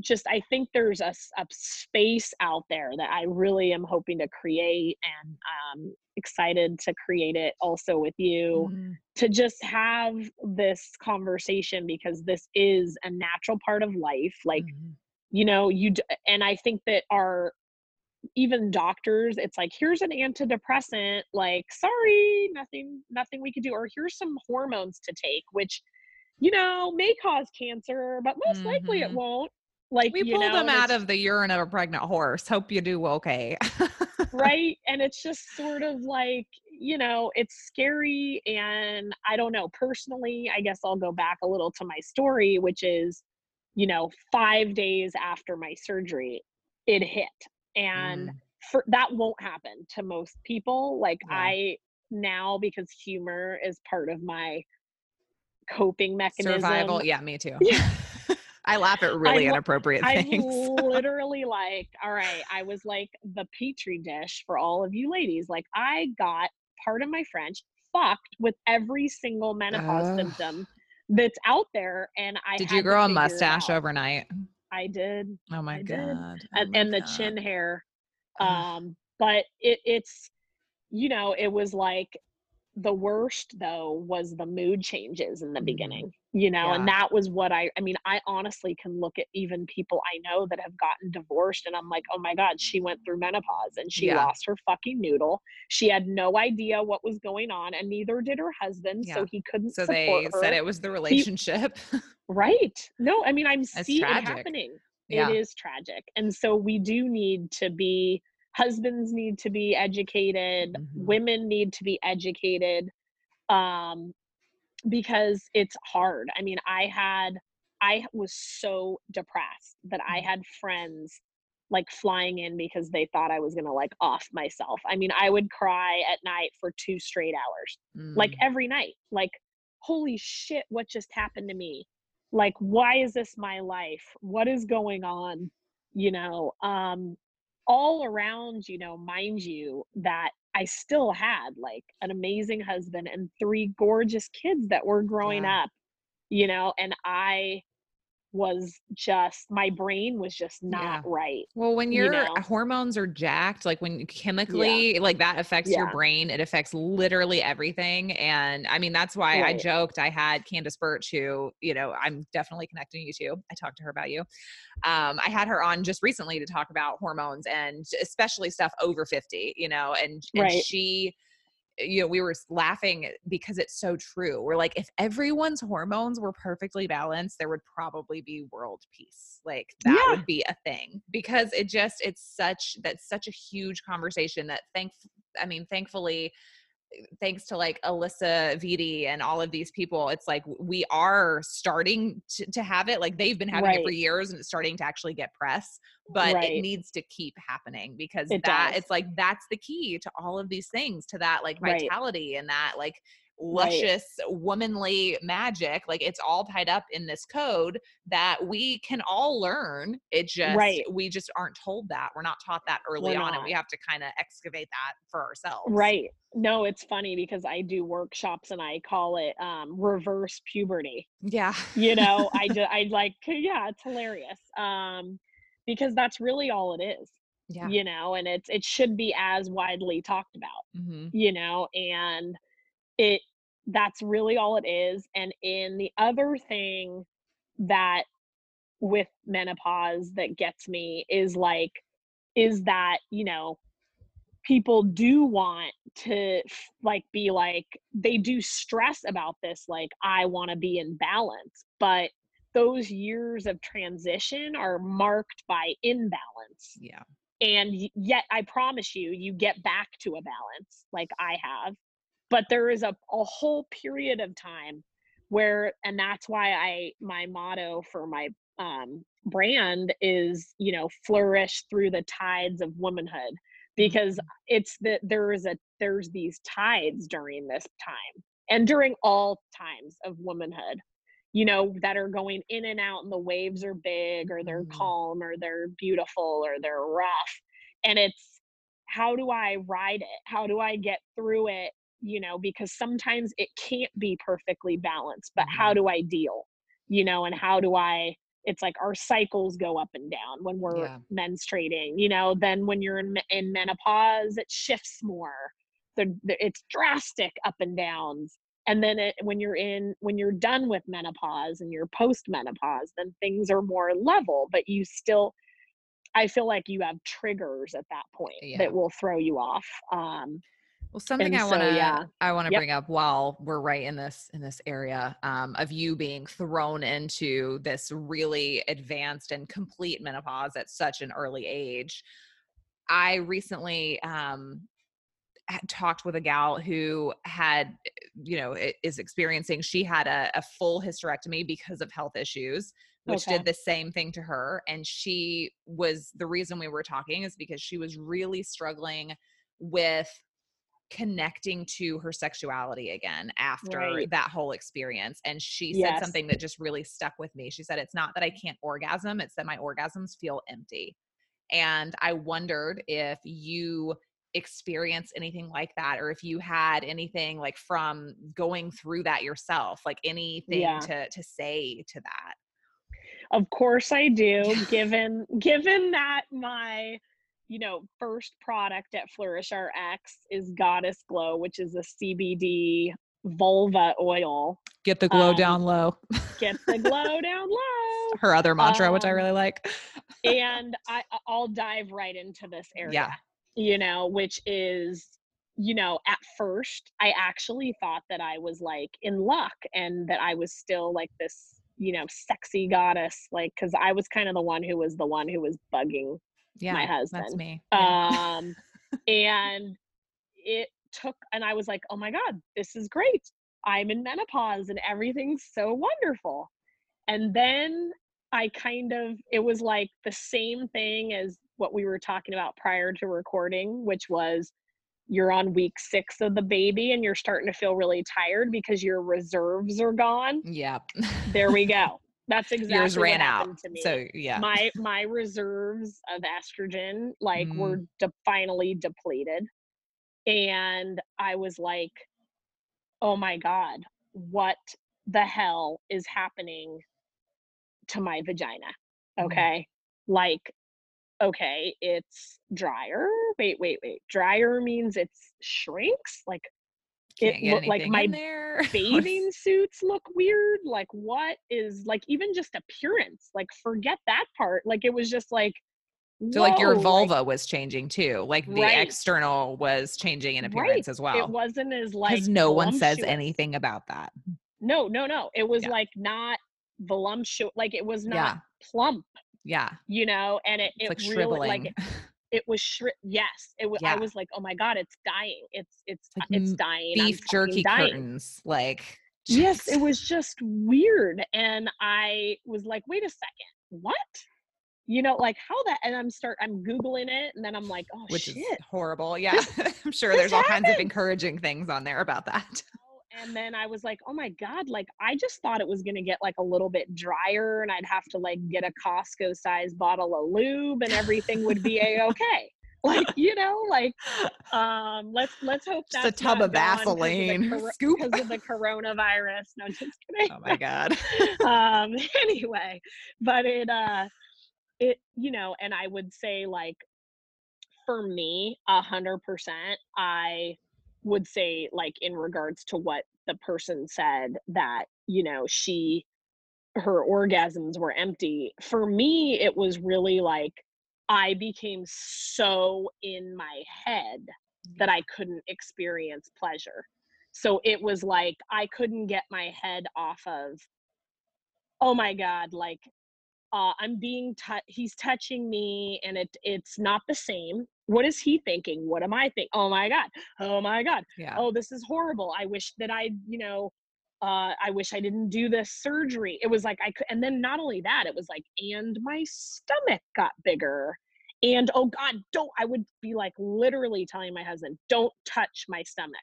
just i think there's a space out there that i really am hoping to create and um excited to create it also with you Mhm. to just have this conversation because this is a natural part of life like Mhm. you know you d- and i think that our even doctors it's like here's an antidepressant like sorry nothing nothing we could do or here's some hormones to take which you know may cause cancer but most likely it Mhm. won't like We pulled know them out of the urine of a pregnant horse. Hope you do okay. (laughs) right and it's just sort of like you know it's scary and i don't know personally i guess i'll go back a little to my story which is you know 5 days after my surgery it hit and Mm. for that won't happen to most people like Yeah. i now because humor is part of my coping mechanism Survival. Yeah, me too. (laughs) Yeah. (laughs) I laugh at really li- inappropriate things. I'm things. (laughs) literally like, all right, I was like the petri dish for all of you ladies. Like, I got, part of my French, fucked with every single menopause Ugh. symptom that's out there. And I Did you grow a mustache overnight? I did. Oh my I god. Oh And, my and the chin hair. Um, but it, it's, you know, it was like the worst though was the mood changes in the Mhm. beginning, you know, and that was what I, I mean, I honestly can look at even people I know that have gotten divorced and I'm like, oh my God, she went through menopause and she Yeah. lost her fucking noodle. She had no idea what was going on and neither did her husband. Yeah. So he couldn't So they her. said it was the relationship. (laughs) Right. No, I mean, I'm It's seeing it happening. Yeah. It is tragic. And so we do need to be, husbands need to be educated, Mhm. women need to be educated, um, because it's hard. I mean, I had, I was so depressed that I Mhm. had friends like flying in because they thought I was going to like off myself. I mean, I would cry at night for two straight hours, like Mm. every night. Like holy shit, what just happened to me? Like, why is this my life? What is going on? You know, um, all around, you know, mind you, that I still had like an amazing husband and three gorgeous kids that were growing Yeah. up, you know, and I was just my brain was just not Yeah. right. Well, when You your know? hormones are jacked, like when chemically, like that affects your brain, it affects literally everything. And I mean, that's why I joked I had Candace Birch, who, you know, I'm definitely connecting you to. I talked to her about you. Um, I had her on just recently to talk about hormones and especially stuff over 50, you know, and, and Right. she, you know, we were laughing because it's so true. We're like, if everyone's hormones were perfectly balanced, there would probably be world peace. Like that Yeah. would be a thing because it just, it's such, that's such a huge conversation that thank, I mean, thankfully, thanks to like Alisa Vitti and all of these people, it's like we are starting to, to have it. Like they've been having it for years and it's starting to actually get press, but it needs to keep happening because It that does. it's like that's the key to all of these things, to that like Right. vitality and that like Right. luscious womanly magic. Like it's all tied up in this code that we can all learn. It just Right. we just aren't told that. We're not taught that early on and we have to kind of excavate that for ourselves. Right. No, it's funny because I do workshops and I call it um, reverse puberty. Yeah. You know, I (laughs) do, I like, yeah, it's hilarious. Um, because that's really all it is, Yeah. you know, and it's, it should be as widely talked about, hmm you know, and it, that's really all it is. And in the other thing that with menopause that gets me is like, is that, you know, people do want to like be like they do stress about this like i want to be in balance but those years of transition are marked by imbalance Yeah. and yet i promise you you get back to a balance like i have but there is a, a whole period of time where and that's why i my motto for my um brand is you know flourish through the tides of womanhood because it's that there is a there's these tides during this time and during all times of womanhood you know that are going in and out and the waves are big or they're Mhm. calm or they're beautiful or they're rough. And it's how do i ride it? How do i get through it you know because sometimes it can't be perfectly balanced but how Mhm. do i deal you know and how do i it's like our cycles go up and down when we're Yeah. menstruating you know then when you're in, in menopause it shifts more the, the, it's drastic up and downs and then it, when you're in when you're done with menopause and you're post menopause then things are more level but you still i feel like you have triggers at that point Yeah. that will throw you off um Well, something And I want to yeah. I want to Yep. bring up while we're right in this in this area um, of you being thrown into this really advanced and complete menopause at such an early age. I recently um, talked with a gal who had, you know, is experiencing. She had a, a full hysterectomy because of health issues, which Okay. did the same thing to her. And she was the reason we were talking is because she was really struggling with connecting to her sexuality again after Right. that whole experience. And she Yes. said something that just really stuck with me. She said, It's not that I can't orgasm, it's that my orgasms feel empty. And I wondered if you experienced anything like that or if you had anything like from going through that yourself like anything Yeah. to to say to that Of course I do, (laughs) given given that my you know first product at Flourish RX is Goddess Glow, which is a CBD vulva oil. get the glow Um, down low Get (laughs) the glow down low. her other mantra which i um, really like And I I'll dive right into this area. Yeah. You know, which is you know, at first I actually thought that I was like in luck and that I was still like this, you know, sexy goddess like cuz I was kind of the one who was the one who was bugging yeah my husband. that's me um (laughs) and it took and i was like oh my god this is great i'm in menopause and everything's so wonderful and then i kind of it was like the same thing as what we were talking about prior to recording which was you're on week six of the baby and you're starting to feel really tired because your reserves are gone. Yep. There we go. That's exactly Yours what ran out. happened to me. So yeah. my my reserves of estrogen like Mm. were de- finally depleted and i was like oh my god what the hell is happening to my vagina Mm. okay like okay it's drier wait wait wait drier means it's shrinks like Can't it looked like my (laughs) bathing suits look weird like what is like even just appearance like forget that part like it was just like So like your whoa, vulva was changing too. Like the Right. external was changing in appearance Right. as well. it wasn't as like Because no one says anything about that. no no no it was Yeah. like not voluptuous like it was not Yeah. plump Yeah. you know and it, It's it like really shriveling. like (laughs) it, it was shri- yes it was Yeah. i was like oh my god it's dying it's it's Like it's dying Beef jerky dying. curtains. Like yes it was just weird and i was like wait a second what you know like how that and i'm start i'm googling it and then i'm like oh which shit is horrible. Yeah. (laughs) I'm sure there's all kinds of encouraging things on there about that. And then i was like oh my god like i just thought it was going to get like a little bit drier and i'd have to like get a costco size bottle of lube and everything would be a-okay (laughs) like (laughs) you know like um let's let's hope Just that's a tub of gone 'cause of the Vaseline. because of the coronavirus no just kidding (laughs) Oh my God. um anyway but it uh it you know and i would say like for me a hundred percent i would say like in regards to what the person said that you know she her orgasms were empty for me it was really like i became so in my head that I couldn't experience pleasure. So it was like I couldn't get my head off of, oh my God, like uh, I'm being, tou- he's touching me and it it's not the same. What is he thinking? What am I thinking? Oh my God. Oh my God. Yeah. Oh, this is horrible. I wish that I, you know, uh, I wish I didn't do this surgery. It was like I could, and then not only that, it was like, and my stomach got bigger and oh god don't i would be like literally telling my husband don't touch my stomach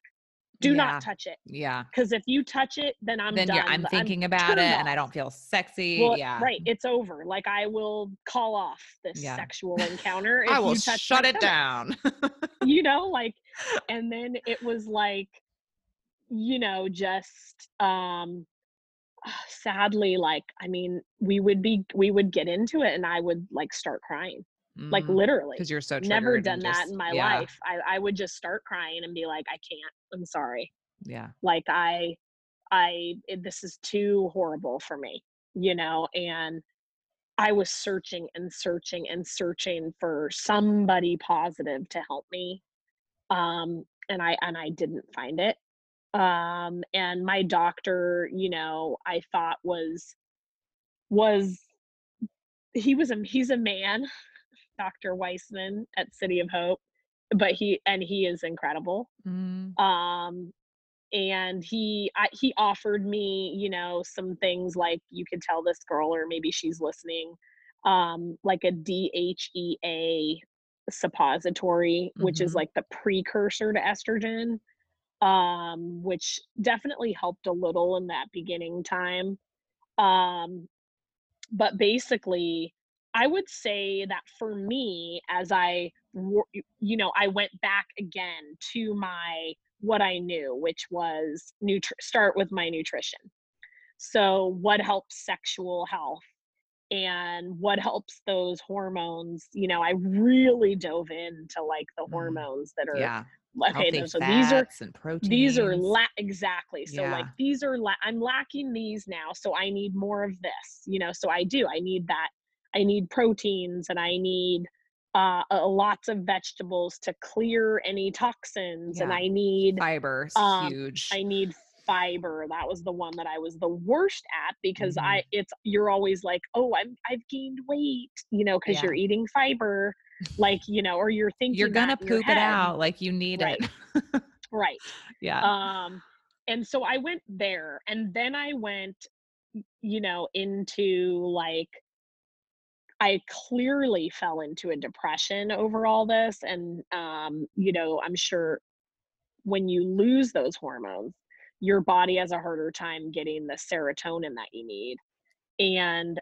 do Yeah. not touch it Yeah. because if you touch it then i'm then done I'm I'm thinking about it turned and I don't feel sexy. well, yeah. right it's over like i will call off this Yeah. sexual (laughs) encounter if I will shut it down. (laughs) you know like and then it was like you know just um (sighs) sadly like i mean we would be we would get into it and i would like start crying like literally because Mm, you're so never done and that just- in my yeah, life I, I would just start crying and be like i can't i'm sorry. Yeah. like i i it, this is too horrible for me you know and i was searching and searching and searching for somebody positive to help me um and i and i didn't find it um and my doctor you know i thought was was he was a he's a man dr weissman at city of hope but he and he is incredible. Mm, um and he I, he offered me you know some things like you could tell this girl or maybe she's listening um like a dhea suppository which is Mhm. like the precursor to estrogen um which definitely helped a little in that beginning time. Um but basically i would say that for me as i you know i went back again to my what i knew which was nutri- start with my nutrition so what helps sexual health and what helps those hormones you know i really dove into like the Mm. hormones that are yeah. okay Healthy so these are and proteins. these are la- exactly so like these are la- i'm lacking these now so i need more of this you know so i do i need that i need proteins and i need uh, uh lots of vegetables to clear any toxins and i need fiber. um, huge. i need fiber that was the one that i was the worst at because Mhm. i it's you're always like oh i'm i've gained weight you know because Yeah. you're eating fiber like you know or you're thinking you're gonna that your poop it out like you need Right. it. right (laughs) yeah. um and so i went there and then i went you know into like i clearly fell into a depression over all this and um you know i'm sure when you lose those hormones, your body has a harder time getting the serotonin that you need. And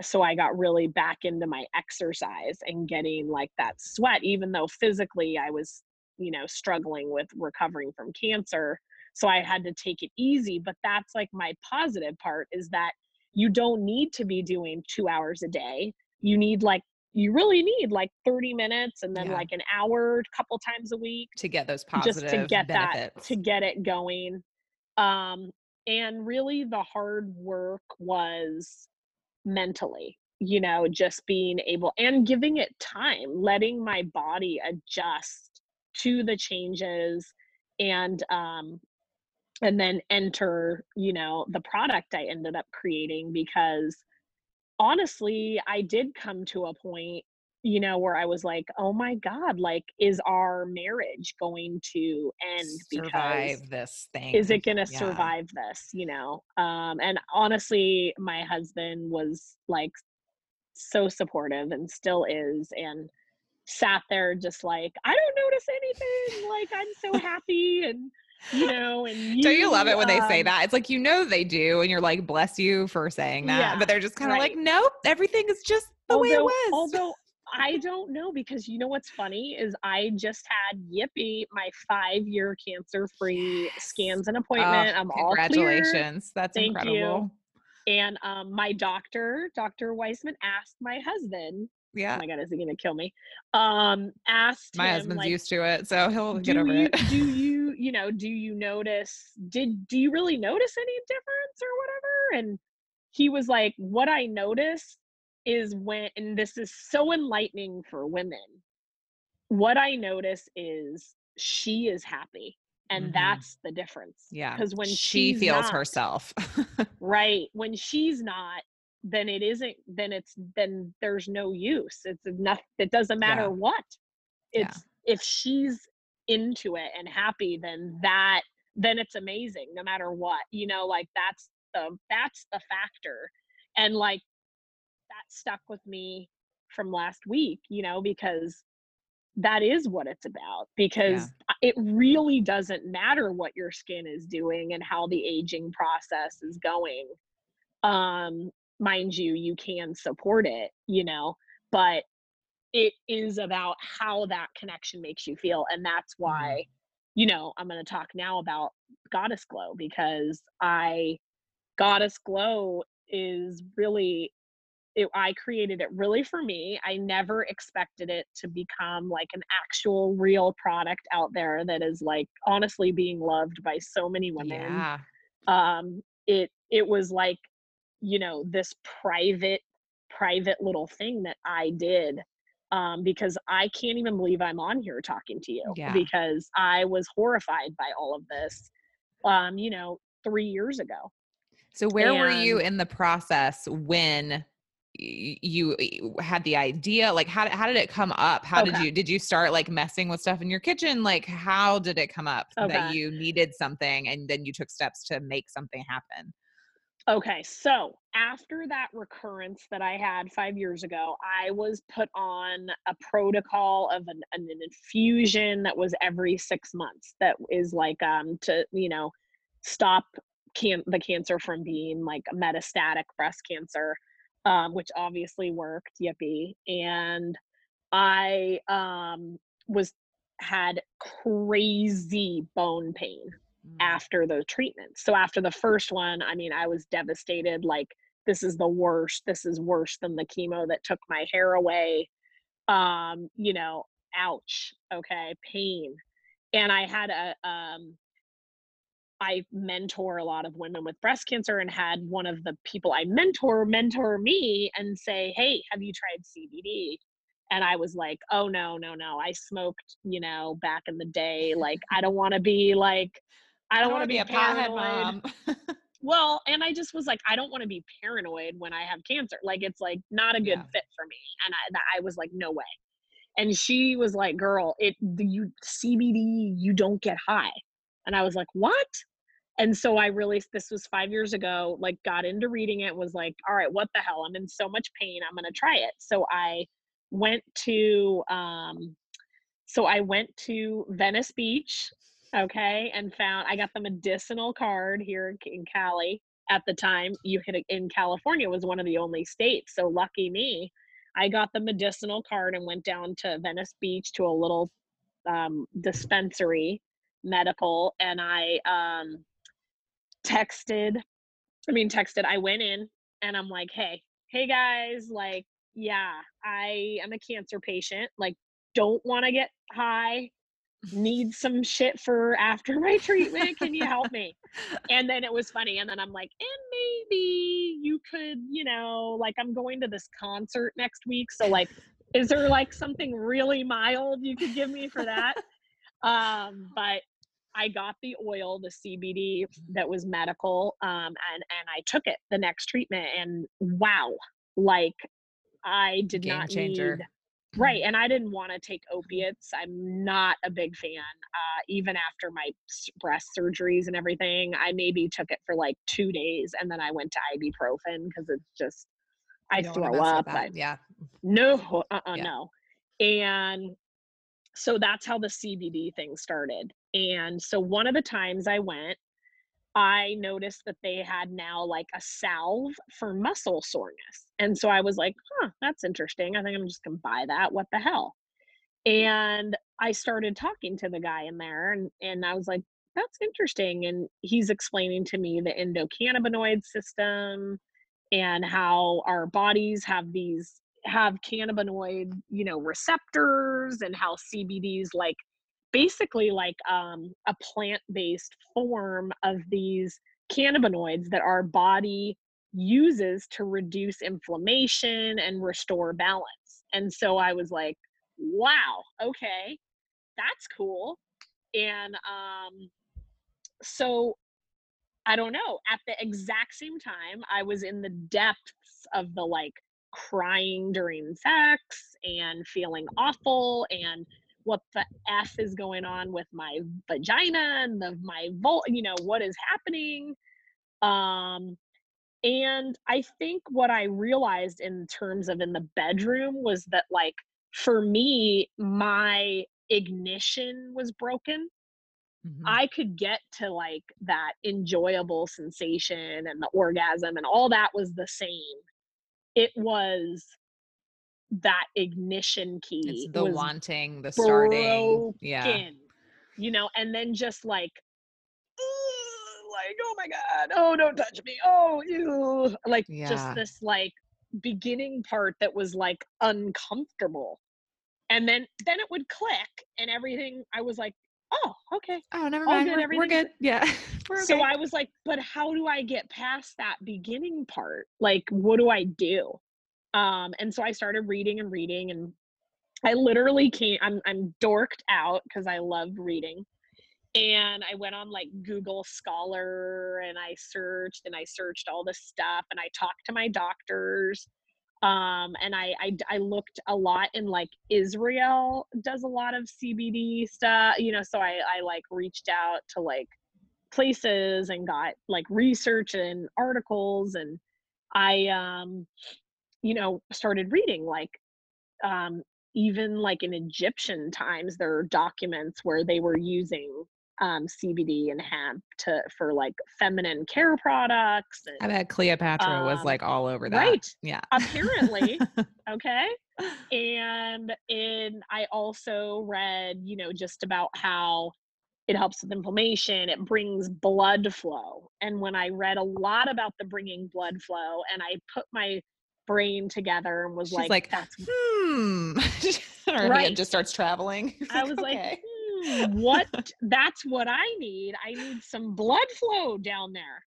so I got really back into my exercise and getting like that sweat, even though physically I was, you know, struggling with recovering from cancer. So I had to take it easy. But that's like my positive part is that you don't need to be doing two hours a day. You need like, you really need like 30 minutes and then Yeah. like an hour a couple times a week to get those positive just to get benefits. that to get it going um and really the hard work was mentally you know just being able and giving it time letting my body adjust to the changes and um and then enter you know the product i ended up creating because honestly i did come to a point you know where i was like oh my god like is our marriage going to end because survive this thing. is it going to Yeah. survive this you know um and honestly my husband was like so supportive and still is and sat there just like i don't notice anything like i'm so (laughs) happy and you know and Don't you love it when they say um, that? It's like you know they do, and you're like, "Bless you for saying that," Yeah, but they're just kind of like, "Nope, everything is just the way it although, was." although I don't know because you know what's funny is I just had Yippee my five year cancer free scans and Oh, appointment. I'm all clear. congratulations! That's Thank you. incredible. And um, my doctor, Dr. Weisman, asked my husband, oh Yeah, my God, is he going to kill me? Um, asked my him, husband's like, used to it, so he'll get over you, it. do (laughs) you, you know, do you notice, did, do you really notice any difference or whatever? And he was like, what I noticed is when, and this is so enlightening for women, what I notice is she is happy. And Mhm. that's the difference. yeah, Because when she feels not, herself. (laughs) right when she's not then it isn't then it's then there's no use. It's enough it doesn't matter Yeah. what. Yeah. it's if she's into it and happy then that then it's amazing no matter what you know like that's the that's the factor. And like that stuck with me from last week you know because that is what it's about because it really doesn't matter what your skin is doing and how the aging process is going. Um mind you you can support it you know but it is about how that connection makes you feel and that's why you know i'm going to talk now about goddess glow because i goddess glow is really it, i created it really for me i never expected it to become like an actual real product out there that is like honestly being loved by so many women yeah, um it it was like you know this private private little thing that i did um because i can't even believe i'm on here talking to you Yeah. because i was horrified by all of this um you know 3 years ago So where were you in the process when you you had the idea? Like how how did it come up? How did you did you start like messing with stuff in your kitchen? Like how did it come up that you needed something and then you took steps to make something happen? Okay, so after that recurrence that I had five years ago, I was put on a protocol of an, an infusion that was every six months. That is like um to you know stop can the cancer from being like metastatic breast cancer, um, which obviously worked. Yippee! And I um was had crazy bone pain. After the treatments. So after the first one, I mean, I was devastated. Like, this is the worst. This is worse than the chemo that took my hair away. Um, you know, ouch. Okay, pain. And I had a um I mentor a lot of women with breast cancer and had one of the people I mentor mentor me and say, "Hey, have you tried CBD?" And I was like, "Oh no, no, no. I smoked, you know, back in the day. Like I don't want to be like I don't, want to be, a pothead paranoid. mom. (laughs) Well, and I just was like, I don't want to be paranoid when I have cancer. Like it's like not a good Yeah. fit for me. And I, that, I was like, no way. And she was like, girl, it the you CBD, you don't get high. And I was like, what? And so I really, this was five years ago, like got into reading it, was like, all right, what the hell? I'm in so much pain. I'm going to try it. So I went to, um, so I went to Venice Beach Okay, and found I got the medicinal card here in Cali at the time. You could in California was one of the only states, so lucky me. I got the medicinal card and went down to Venice Beach to a little um, dispensary medical, and I um, texted. I mean, texted. I went in and I'm like, hey, hey guys, like, yeah, I am a cancer patient. Like, don't want to get high need some shit for after my treatment. Can you help me? (laughs) and then it was funny. And then I'm like, and maybe you could, you know, like I'm going to this concert next week. So like, is there like something really mild you could give me for that? (laughs) um, but I got the oil, the CBD that was medical, um, and and I took it the next treatment, and wow, like I did Game not changer. need Right, (clears throat) and I didn't wanna take opiates, I'm not a big fan, uh, even after my breast surgeries and everything, I maybe took it for, like, 2 days, and then I went to ibuprofen because it's just I throw up. I Yeah. no, uh-uh, Yeah. no, and so that's how the CBD thing started, and so one of the times I went I noticed that they had now like a salve for muscle soreness. And so I was like, huh, that's interesting. I think I'm just going to buy that. What the hell? And I started talking to the guy in there and, and I was like, that's interesting. And he's explaining to me the endocannabinoid system and how our bodies have these have cannabinoid, you know, receptors and how CBD's like basically like um, a plant-based form of these cannabinoids that our body uses to reduce inflammation and restore balance. And so I was like, wow, okay, that's cool. And um, so I don't know, at the exact same time, I was in the depths of the like crying during sex and feeling awful and what the f is going on with my vagina and the my vul you know what is happening. Um and i think what i realized in terms of in the bedroom was that like for me my ignition was broken. Mhm. i could get to like that enjoyable sensation and the orgasm and all that was the same. It was that ignition key. It's the was wanting, the starting. Yeah. you know, and then just like, like, oh my god, oh don't touch me, oh ew, like just this like beginning part that was like uncomfortable, and then then it would click and everything. I was like, oh okay, Oh, never mind. good, We're, we're good. Yeah. (laughs) We're so. I was like, but how do I get past that beginning part? Like, what do I do? Um, and so I started reading and reading, and I literally can't. I'm I'm dorked out because I love reading, and I went on like Google Scholar and I searched and I searched all this stuff, and I talked to my doctors. Um, and I, I I looked a lot in like Israel does a lot of CBD stuff, you know. So I I like reached out to like places and got like research and articles and i um you know started reading like um even like in egyptian times there are documents where they were using um cbd and hemp to for like feminine care products I bet Cleopatra was um like all over that. right Yeah. apparently (laughs) okay and in i also read you know just about how it helps with inflammation it brings blood flow and when i read a lot about the bringing blood flow and i put my brain together and was She's like, like, that's hmm. (laughs) Her Right. just starts traveling. (laughs) I was like hmm, what that's what i need i need some blood flow down there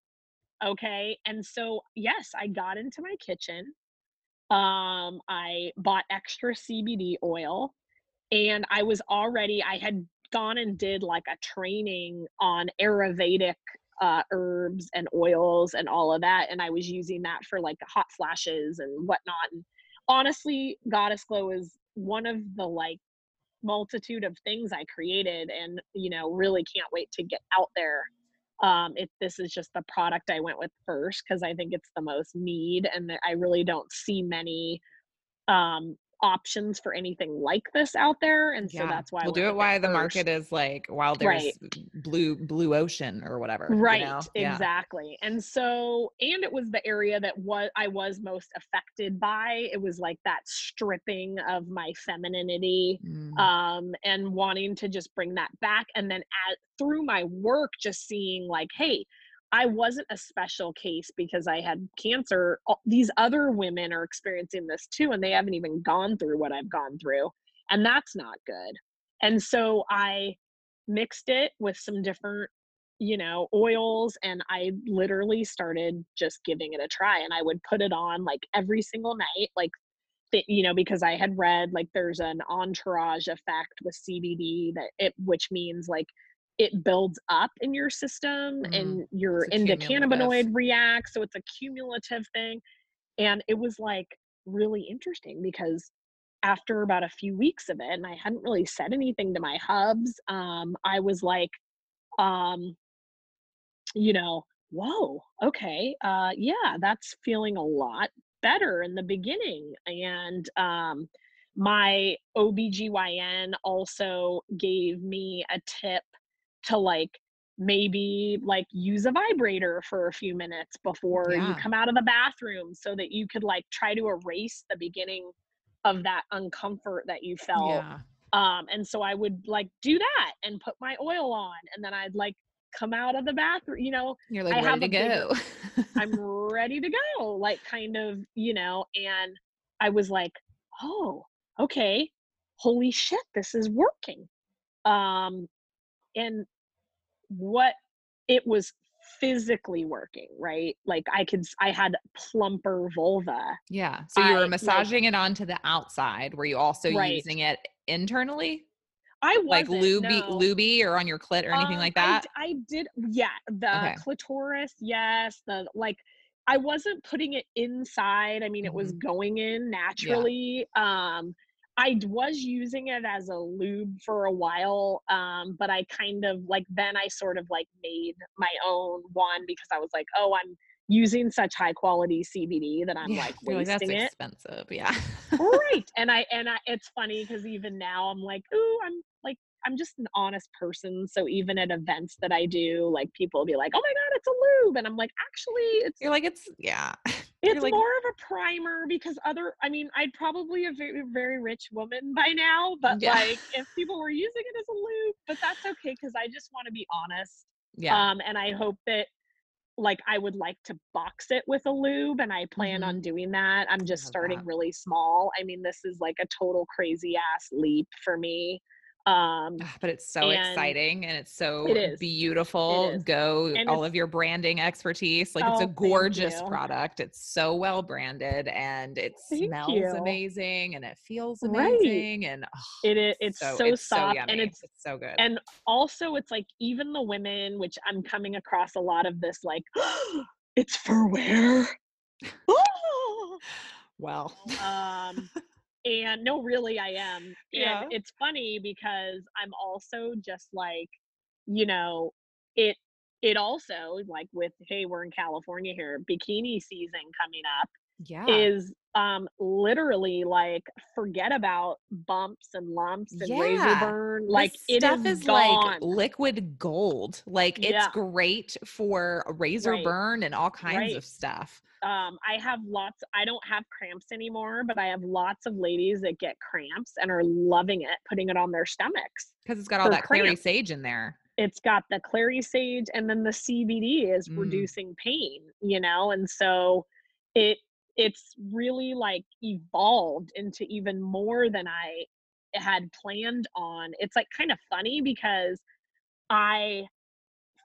okay and so yes i got into my kitchen um i bought extra cbd oil and i was already i had gone and did like a training on ayurvedic uh, herbs and oils and all of that and i was using that for like hot flashes and whatnot and honestly goddess glow is one of the like multitude of things i created and you know really can't wait to get out there um if this is just the product i went with first because i think it's the most need and i really don't see many um options for anything like this out there and so that's why we'll do it why the market is like while there's right. blue blue ocean or whatever right you know? exactly yeah. and so and it was the area that was i was most affected by it was like that stripping of my femininity mm. um and wanting to just bring that back and then at, through my work just seeing like hey I wasn't a special case because I had cancer. These other women are experiencing this too, and they haven't even gone through what I've gone through. And that's not good. And so I mixed it with some different, you know, oils, and I literally started just giving it a try. And I would put it on like every single night, like, you know, because I had read like there's an entourage effect with CBD that it, which means like it builds up in your system mm-hmm. and your endocannabinoid reacts. So it's a cumulative thing. And it was like really interesting because after about a few weeks of it, and I hadn't really said anything to my hubs, um, I was like, um, you know, whoa, okay, uh, yeah, that's feeling a lot better in the beginning. And um, my OBGYN also gave me a tip to like maybe like use a vibrator for a few minutes before yeah. you come out of the bathroom so that you could like try to erase the beginning of that uncomfort that you felt yeah. um and so i would like do that and put my oil on and then i'd like come out of the bathroom you know you're like I ready to go i'm (laughs) ready to go like kind of you know and i was like oh okay holy shit this is working um and what it was physically working, right? Like I could, I had plumper vulva. Yeah. So you were I, massaging like, it onto the outside. Were you also right. using it internally? I was like lube, no. lube or on your clit or anything um, like that. I, I, did, yeah. The okay. clitoris, yes. The like, I wasn't putting it inside. I mean, mm-hmm. it was mm-hmm. going in naturally. Yeah. Um, I was using it as a lube for a while, um, but I kind of like then I sort of like made my own one because I was like, oh, I'm using such high quality CBD that I'm yeah, like wasting like, it. Expensive, yeah. (laughs) right, and I and I, it's funny because even now I'm like, ooh, I'm like I'm just an honest person. So even at events that I do, like people will be like, "Oh my god, it's a lube," and I'm like, "Actually, it's." You're like, "It's yeah." It's like, more of a primer because other. I mean, I'd probably a very very rich woman by now, but yeah. like if people were using it as a lube, but that's okay because I just want to be honest. Yeah. Um, and I hope that like I would like to box it with a lube and I plan mm-hmm. on doing that. I'm just starting that. really small. I mean, this is like a total crazy ass leap for me um but it's so and exciting and it's so it beautiful it go and all of your branding expertise like oh, it's a gorgeous product it's so well branded and it smells you. amazing and it feels amazing right. and oh, it is it's so, so it's soft so and it's, it's so good. and also it's like even the women which i'm coming across a lot of this like (gasps) it's for wear. (sighs) (gasps) Well um and no really i am and yeah. it's funny because i'm also just like you know it it also like with hey we're in california here bikini season coming up yeah is um literally like forget about bumps and lumps and yeah. razor burn like this it stuff is, is like liquid gold like it's yeah. great for razor right. burn and all kinds right. of stuff um i have lots i don't have cramps anymore but i have lots of ladies that get cramps and are loving it putting it on their stomachs because it's got all that clary sage in there it's got the clary sage and then the cbd is mm. reducing pain you know and so it it's really like evolved into even more than I had planned on. It's like kind of funny because I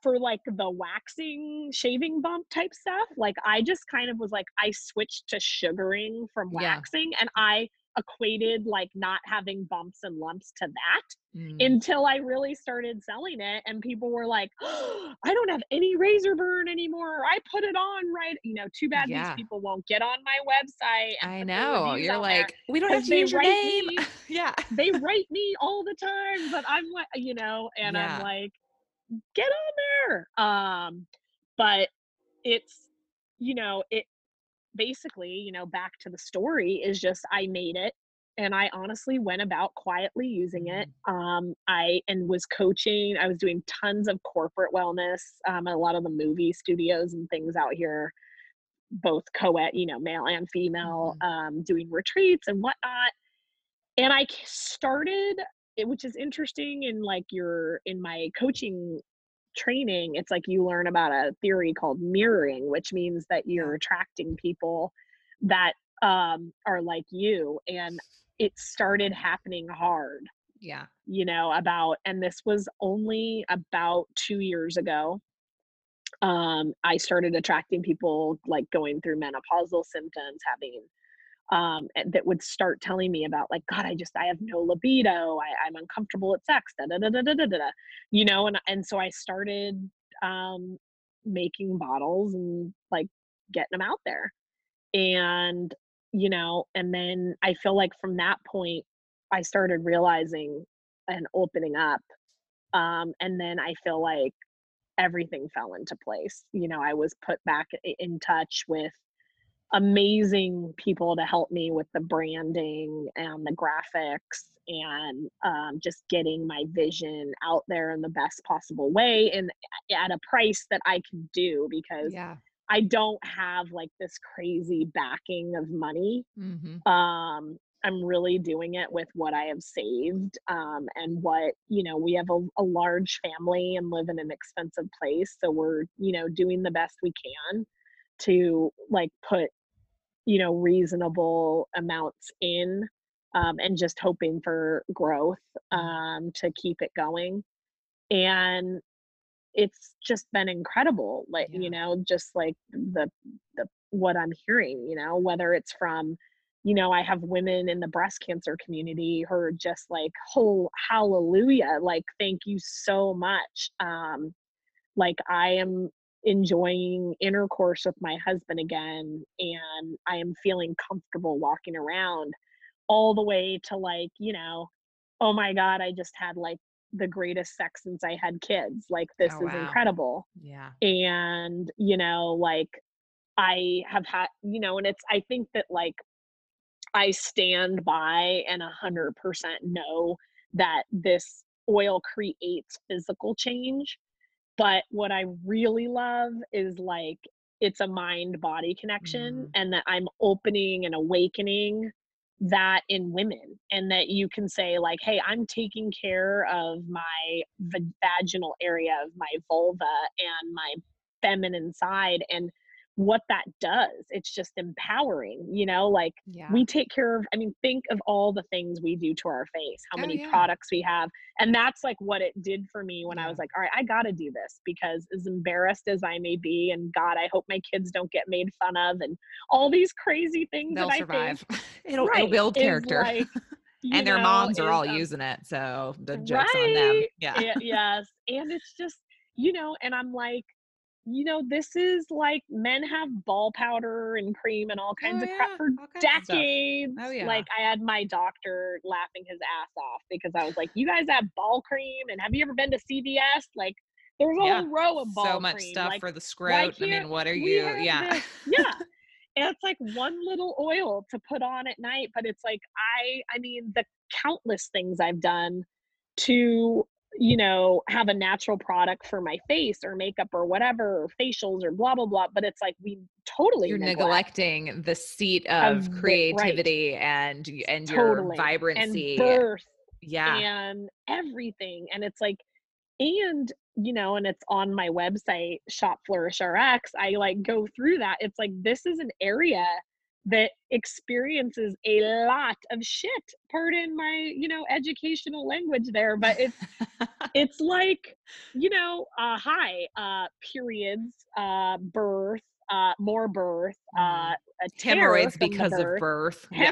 for like the waxing shaving bump type stuff, like I just kind of was like I switched to sugaring from waxing yeah. and I equated like not having bumps and lumps to that mm. until I really started selling it and people were like, oh, I don't have any razor burn anymore. I put it on right. You know, too bad yeah. these people won't get on my website. I know. You're like, we don't have to change your name. Me, (laughs) yeah. they write me all the time, but I'm like, you know, and yeah. I'm like, get on there. Um, but it's, you know, it basically, you know, back to the story is just I made it and I honestly went about quietly using it. Mm. Um, I and was coaching. I was doing tons of corporate wellness. Um, at a lot of the movie studios and things out here, both co-ed, you know, male and female, Mhm. um, doing retreats and whatnot. And I started, it- which is interesting in like your in my coaching training. It's like you learn about a theory called mirroring, which means that you're attracting people that um, are like you. And it started happening hard Yeah. you know about and this was only about 2 years ago um i started attracting people like going through menopausal symptoms having um, eh, that would start telling me about like god i just i have no libido. I, i'm uncomfortable at sex. Da, da, da, da, da, da, da, you know and and so i started um, making bottles and like getting them out there. And you know and then i feel like from that point i started realizing and opening up um, and then i feel like everything fell into place. You know i was put back in touch with amazing people to help me with the branding and the graphics and um, just getting my vision out there in the best possible way and at a price that i can do because Yeah. I don't have like this crazy backing of money. hmm Um, I'm really doing it with what I have saved um, and what, you know, we have a, a large family and live in an expensive place. So we're, you know, doing the best we can to like put, you know, reasonable amounts in um, and just hoping for growth um, to keep it going. And it's just been incredible like Yeah. you know just like the the what i'm hearing you know whether it's from you know i have women in the breast cancer community who are just like oh hallelujah like thank you so much um like i am enjoying intercourse with my husband again and i am feeling comfortable walking around all the way to like you know oh my god i just had like the greatest sex since i had kids like this Oh, is wow. incredible Yeah. and you know like i have had you know and it's i think that like i stand by and a hundred percent know that this oil creates physical change but what i really love is like it's a mind body connection Mhm. and that i'm opening and awakening that in women and that you can say like hey i'm taking care of my va- vaginal area of my vulva and my feminine side and what that does it's just empowering you know like Yeah. we take care of i mean think of all the things we do to our face how Oh, many yeah. products we have and that's like what it did for me when i was like all right i gotta do this because as embarrassed as i may be and god i hope my kids don't get made fun of and all these crazy things They'll that i survive. think (laughs) it'll, it'll build character. like, (laughs) and their know, moms are all um, using it. So the joke's on them. right Yeah. yeah, yes and it's just you know and i'm like you know this is like men have ball powder and cream and all kinds Oh, of crap yeah, for all kinds of stuff. Oh, decades Oh, yeah. like i had my doctor laughing his ass off because i was like you guys have ball cream and have you ever been to cvs like there's a Yeah. whole row of ball so much cream stuff like for the right scrote. I mean, what are you? Yeah. this (laughs) yeah and it's like one little oil to put on at night but it's like i i mean the countless things i've done to you know have a natural product for my face or makeup or whatever or facials or blah blah blah but it's like we totally You're neglect neglecting the seat Of of the- right. creativity and and your vibrancy. and birth yeah. and everything and it's like and you know and it's on my website shop flourish rx i like go through that it's like this is an area that experiences a lot of shit pardon my you know educational language there but it's (laughs) it's like you know uh hi uh periods uh birth uh more birth uh Mhm. a terror Hemorrhoids because birth, of birth. Yeah.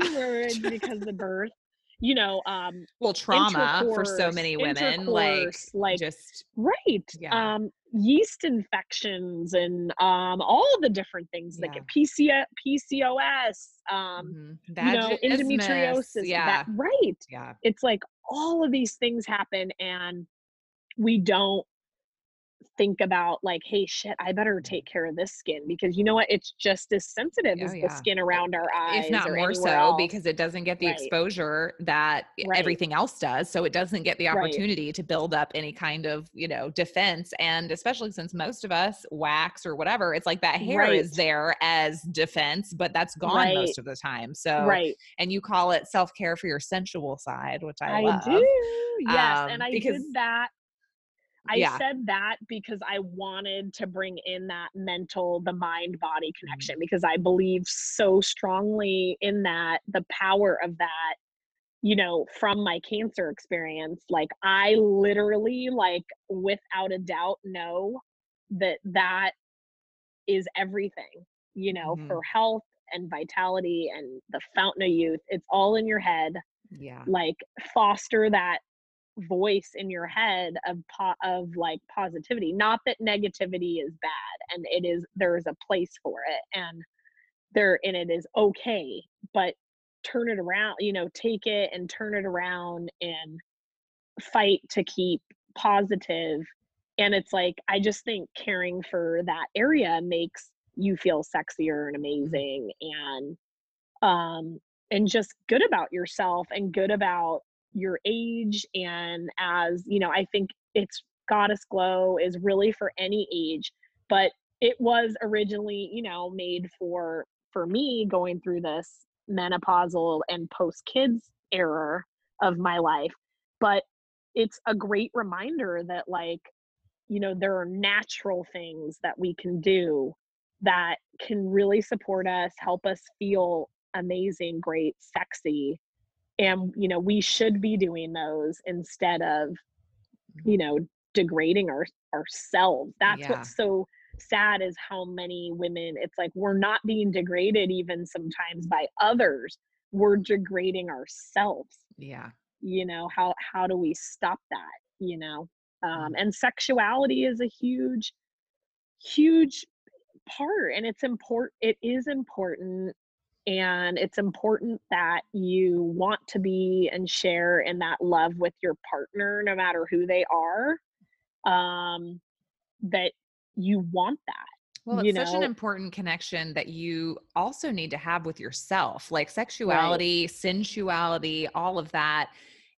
because of birth (laughs) you know um Well, trauma for so many women, like like just right Yeah. um yeast infections and um all the different things like Yeah. PCO, pcos um mhm, you know endometriosis Yeah. that right yeah. it's like all of these things happen and we don't think about like, hey, shit, I better Mm-hmm. take care of this skin because you know what? It's just as sensitive Oh, as the skin around our eyes. if not or more so else. because it doesn't get the Right. exposure that Right. everything else does so it doesn't get the Right. opportunity to build up any kind of you know defense and especially since most of us wax or whatever it's like that hair is there as defense but that's gone Right. most of the time so right. and you call it self-care for your sensual side which i, I, love do. Yes. Um, and I did that. I Yeah. said that because I wanted to bring in that mental, the mind body Mm-hmm. connection because I believe so strongly in that, the power of that, you know, from my cancer experience. Like, I literally, like, without a doubt, know that that is everything, you know, Mhm. for health and vitality and the fountain of youth. It's all in your head yeah like foster that voice in your head of po- of like positivity not that negativity is bad and it is there is a place for it and there and it is okay but turn it around you know take it and turn it around and fight to keep positive and it's like i just think caring for that area makes you feel sexier and amazing and um and just good about yourself and good about your age and as you know i think it's goddess glow is really for any age but it was originally you know made for for me going through this menopausal and post kids era of my life but it's a great reminder that like you know there are natural things that we can do that can really support us help us feel amazing great sexy and you know we should be doing those instead of you know degrading our ourselves. That's Yeah. what's so sad is how many women it's like we're not being degraded even sometimes by others. We're degrading ourselves. Yeah. You know how how do we stop that you know? Um Mm. and sexuality is a huge huge part and it's important it is important and it's important that you want to be and share in that love with your partner no matter who they are um that you want that Well, you it's such an important connection that you also need to have with yourself, like sexuality, sensuality, all of that.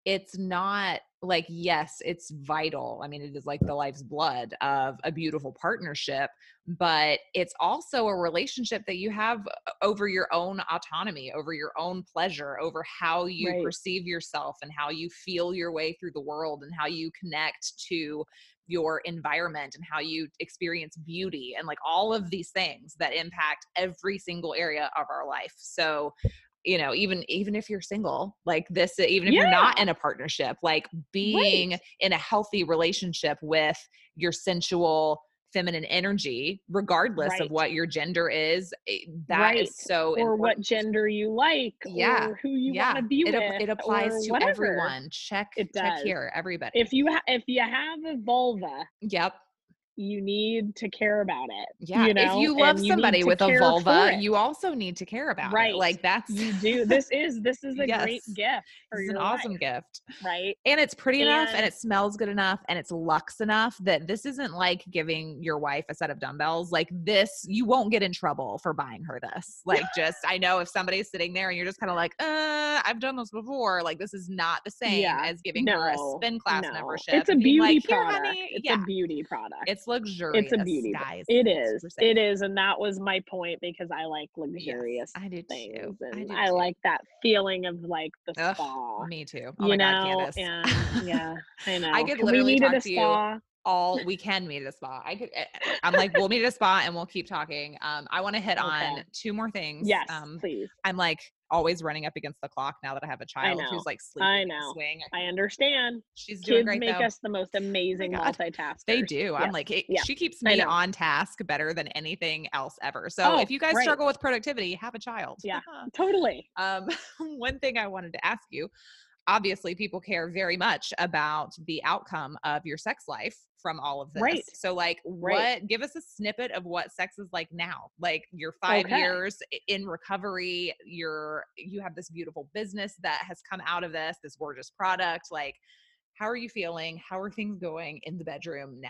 It's not like, yes, it's vital. I mean, it is like the life's blood of a beautiful partnership, but it's also a relationship that you have uh, over your own autonomy, over your own pleasure, over how you Right. perceive yourself and how you feel your way through the world and how you connect to your environment and how you experience beauty and like all of these things that impact every single area of our life. So, you know, even even if you're single, like this even if you're not in a partnership, like being in a healthy relationship with your sensual feminine energy regardless of what your gender is eh, that is Right. so or what gender you like Yeah, or who you yeah want to be it, with it applies to whatever. everyone. Check It check here everybody. If you ha- if you have a vulva yep you need to care about it Yeah, you know if you love you somebody with a vulva, you also need to care about Right. it. Like that's you do this is this is (laughs) a great gift for it's an your awesome life, gift. right And it's pretty enough and And- it smells good enough and it's luxe enough that this isn't like giving your wife a set of dumbbells. Like this, you won't get in trouble for buying her this. Like just I know if somebody's sitting there and you're just kind of like, uh, I've done this before. Like this is not the same Yeah. as giving her a spin class no. membership. it's a beauty like, product honey. it's yeah. a beauty product it's luxurious. beauty- guys. it It's is it is and that was my point because i like luxurious I do things too. I do I, too. like that feeling of like the Ugh, spa Me too. Oh you my know god, Candace. and yeah (laughs) i know could Can we literally talk a to you spa all we can meet at a spa. I could. eh, eh, I'm like, we'll meet at a spa and we'll keep talking. Um, I want to hit on two more things. yes Um, please I'm like always running up against the clock now that I have a child who's like sleeping I know. swing. i understand She's doing kids great make though. us the most amazing God. multitaskers They do. I'm like, it, Yeah. she keeps me on task better than anything else ever. So Oh, if you guys right. struggle with productivity, have a child. Yeah. (laughs) totally Um, (laughs) one thing I wanted to ask you obviously, people care very much about the outcome of your sex life from all of this. Right. So, like, Right. what give us a snippet of what sex is like now? Like, you're five Okay. years in recovery, you're you have this beautiful business that has come out of this, this gorgeous product. Like, how are you feeling? How are things going in the bedroom now?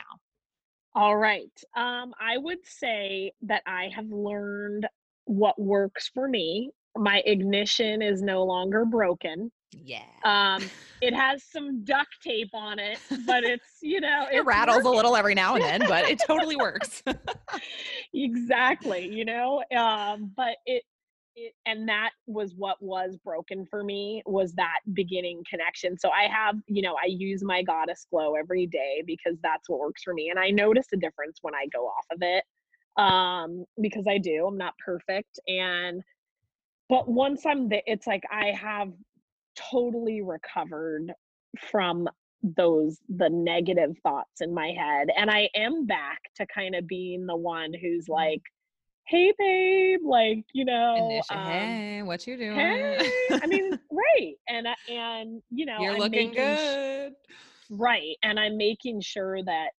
All right. Um, I would say that I have learned what works for me. My ignition is no longer broken. Yeah. Um, it (laughs) has some duct tape on it, but it's, you know, it rattles working. a little every now and then, but it totally works. (laughs) exactly, you know. Um, but it it and that was what was broken for me was that beginning connection. So I have, you know, I use my goddess glow every day because that's what works for me. And I notice a difference when I go off of it. Um, because I do, I'm not perfect. And but once I'm there, it's like I have totally recovered from those the negative thoughts in my head and i am back to kind of being the one who's Mm-hmm. like hey babe like you know um, hey, what you doing? hey i mean (laughs) right and and you know You're I'm looking making sh- good. right and i'm making sure that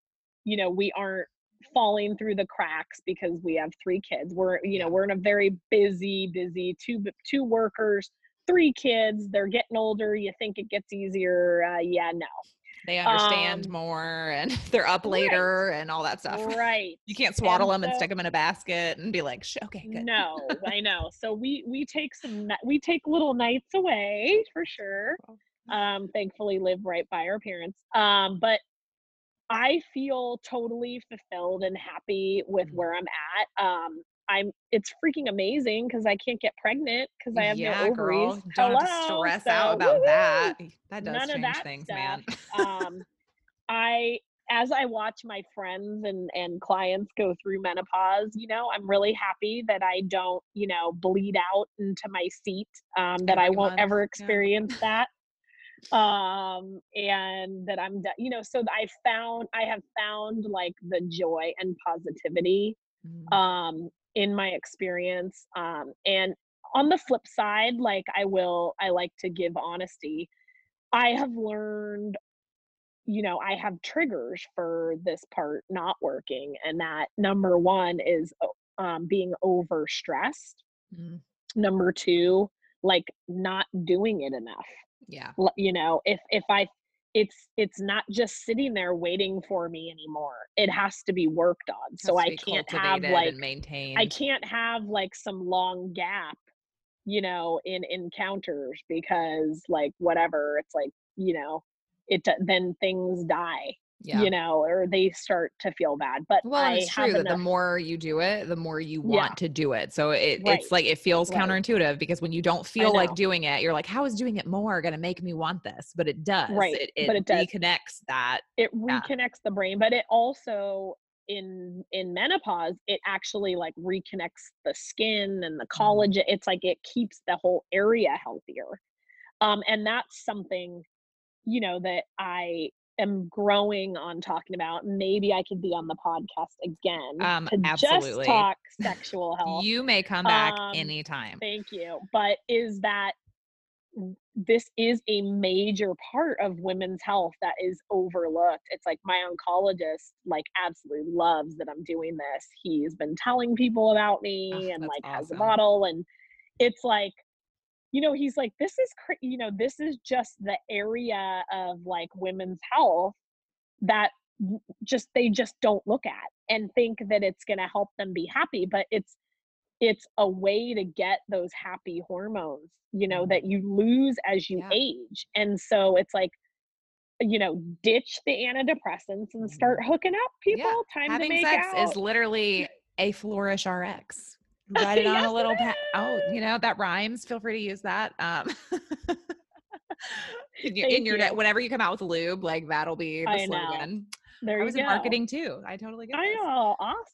you know we aren't falling through the cracks because we have three kids we're you know we're in a very busy busy two two workers three kids they're getting older you think it gets easier uh, yeah no They understand Um, more and (laughs) they're up right. later and all that stuff. right You can't swaddle And them and stick them in a basket and be like, okay, good. no (laughs) i know so we we take some we take little nights away for sure um thankfully live right by our parents um but i feel totally fulfilled and happy with Mhm. where i'm at um i'm it's freaking amazing because i can't get pregnant because i have yeah, no ovaries girl. Don't Hello, stress so out about woo-hoo. that. That does None change that things, stuff. man. um (laughs) i as i watch my friends and and clients go through menopause you know i'm really happy that i don't you know bleed out into my seat um that i won't ever yeah. experience (laughs) that um and that i'm do- you know so i found i have found like the joy and positivity Mm. um in my experience um and on the flip side like i will i like to give honesty i have learned you know i have triggers for this part not working and that number one is um, being overstressed Mm. number two like not doing it enough Yeah. You know if if i it's it's not just sitting there waiting for me anymore. It has to be worked on. So i can't have like and maintained. I can't have like some long gap, you know, in encounters because like whatever, it's like, you know, it then things die, Yeah. you know, or they start to feel bad. But Well, I it's true that the more you do it, the more you Yeah. want to do it. So it, Right. it's like it feels Right. counterintuitive because when you don't feel like doing it, you're like, "How is doing it more going to make me want this?" But it does. Right, It, it, but it does. reconnects that. it Yeah. reconnects the brain, but it also in in menopause it actually like reconnects the skin and the Mm-hmm. collagen it's like it keeps the whole area healthier um and that's something you know that i am growing on talking about maybe i could be on the podcast again Um, to absolutely. just talk (laughs) sexual health You may come back Um, anytime. Thank you. But is that this is a major part of women's health that is overlooked. It's like my oncologist like absolutely loves that I'm doing this. He's been telling people about me Ugh, and like has a model and it's like you know he's like this is cra- you know this is just the area of like women's health that just they just don't look at and think that it's going to help them be happy but it's it's a way to get those happy hormones you know Mhm. that you lose as you Yeah. age and so it's like you know ditch the antidepressants and start hooking up people Mm-hmm. Yeah. time Having to make sex out is literally a flourish RX. Write it (laughs) on a little pad. Oh, you know that rhymes. Feel free to use that. Um, (laughs) in your, in your you. whenever you come out with lube, like that'll be the I know. slogan. there I was go in marketing too. I totally get i this. know awesome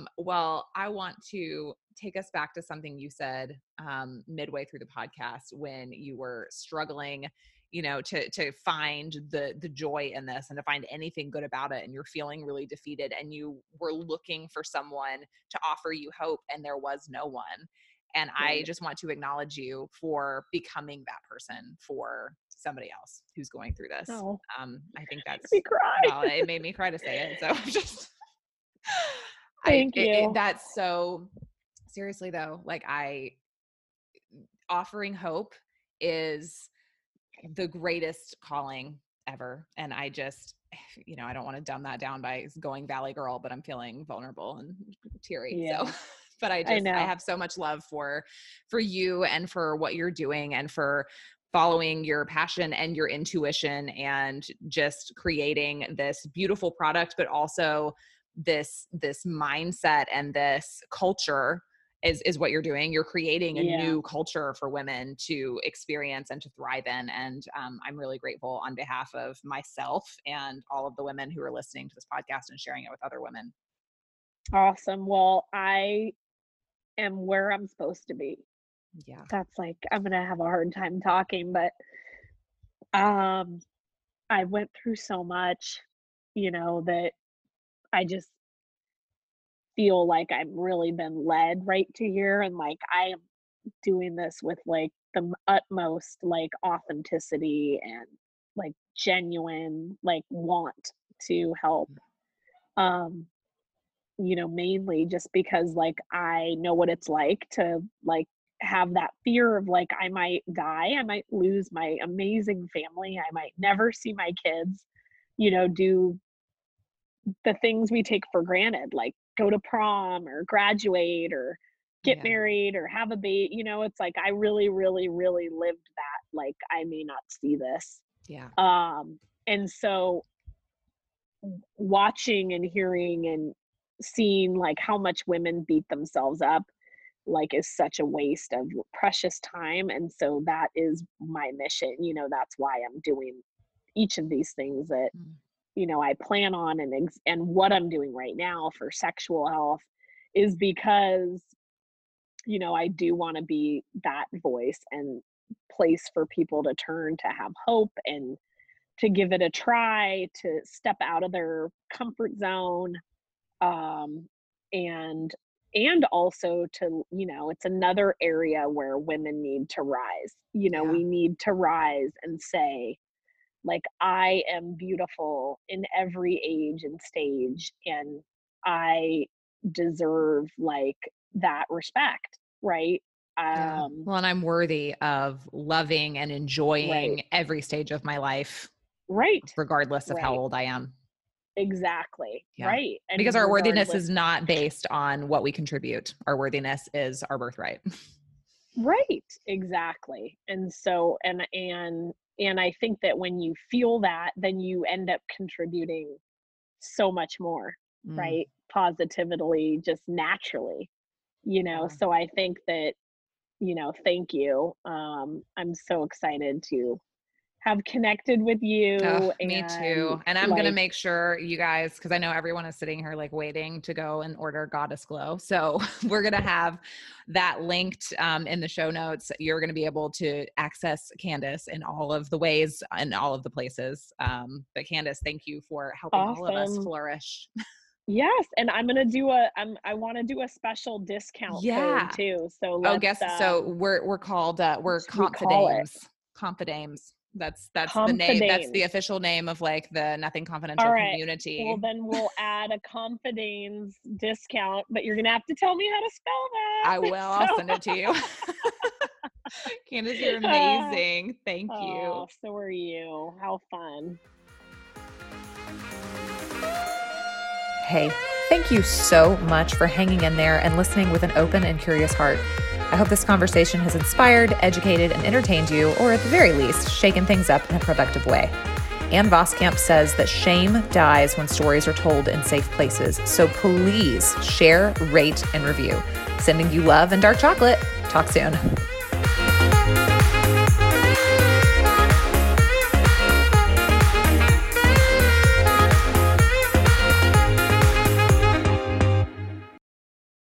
Um, well, I want to take us back to something you said um, midway through the podcast when you were struggling, you know, to to find the the joy in this and to find anything good about it, and you're feeling really defeated, and you were looking for someone to offer you hope, and there was no one. And I just want to acknowledge you for becoming that person for somebody else who's going through this. oh Um, I think that's me cry well, it made me cry to say it. So (laughs) just (laughs) Thank I, it- it- you. that's so seriously though, like I offering hope is the greatest calling ever. And I just (sighs) you know, I don't want to dumb that down by going Valley Girl, but I'm feeling vulnerable and (laughs) teary. Yeah. So, (laughs) but I just, I, I have so much love for, for you and for what you're doing and for following your passion and your intuition and just creating this beautiful product, but also this, this mindset and this culture is is what you're doing. You're creating a yeah. new culture for women to experience and to thrive in and um, i'm really grateful on behalf of myself and all of the women who are listening to this podcast and sharing it with other women. Awesome. Well i am where i'm supposed to be. Yeah. That's like i'm gonna have a hard time talking but um i went through so much you know that i just feel like I've really been led right to here and like I am doing this with like the utmost like authenticity and like genuine like want to help um you know mainly just because like I know what it's like to like have that fear of like I might die, I might lose my amazing family, I might never see my kids, you know, do the things we take for granted like go to prom or graduate or get yeah. married or have a baby you know it's like i really really really lived that like i may not see this. Yeah. Um and so watching and hearing and seeing like how much women beat themselves up like is such a waste of precious time and so that is my mission you know that's why i'm doing each of these things that mm you know i plan on and ex- and what i'm doing right now for sexual health is because you know i do want to be that voice and place for people to turn to have hope and to give it a try to step out of their comfort zone um and and also to you know it's another area where women need to rise you know yeah. we need to rise and say like i am beautiful in every age and stage and i deserve like that respect right? Yeah. um well and i'm worthy of loving and enjoying right. every stage of my life right. regardless of right. how old i am. Exactly. Yeah. right. And because our worthiness is not based on what we contribute. Our worthiness is our birthright. Right. Exactly. And so and and and i think that when you feel that then you end up contributing so much more mm. right positively just naturally you know yeah. so i think that you know thank you um i'm so excited to have connected with you. Oh, me too. And I'm like, going to make sure you guys, because I know everyone is sitting here like waiting to go and order Goddess Glow. So (laughs) we're going to have that linked um, in the show notes. You're going to be able to access Candace in all of the ways and all of the places. Um, but Candace, thank you for helping awesome. all of us flourish. (laughs) Yes, and I'm gonna do a I'm I want to do a special discount yeah. too. So oh, guess uh, so. We're we're called uh, we're Confidames. Confidames. That's that's the name. That's the official name of like the Nothing Confidential right. community. Well, then we'll add a Confidames discount, but you're gonna have to tell me how to spell that. I (laughs) will. So. I'll send it to you. (laughs) Candace, you're (laughs) amazing. Thank oh, you. Oh, so are you. How fun. Hey, thank you so much for hanging in there and listening with an open and curious heart. I hope this conversation has inspired, educated, and entertained you, or at the very least, shaken things up in a productive way. Ann Voskamp says that shame dies when stories are told in safe places. So please share, rate, and review. Sending you love and dark chocolate. Talk soon.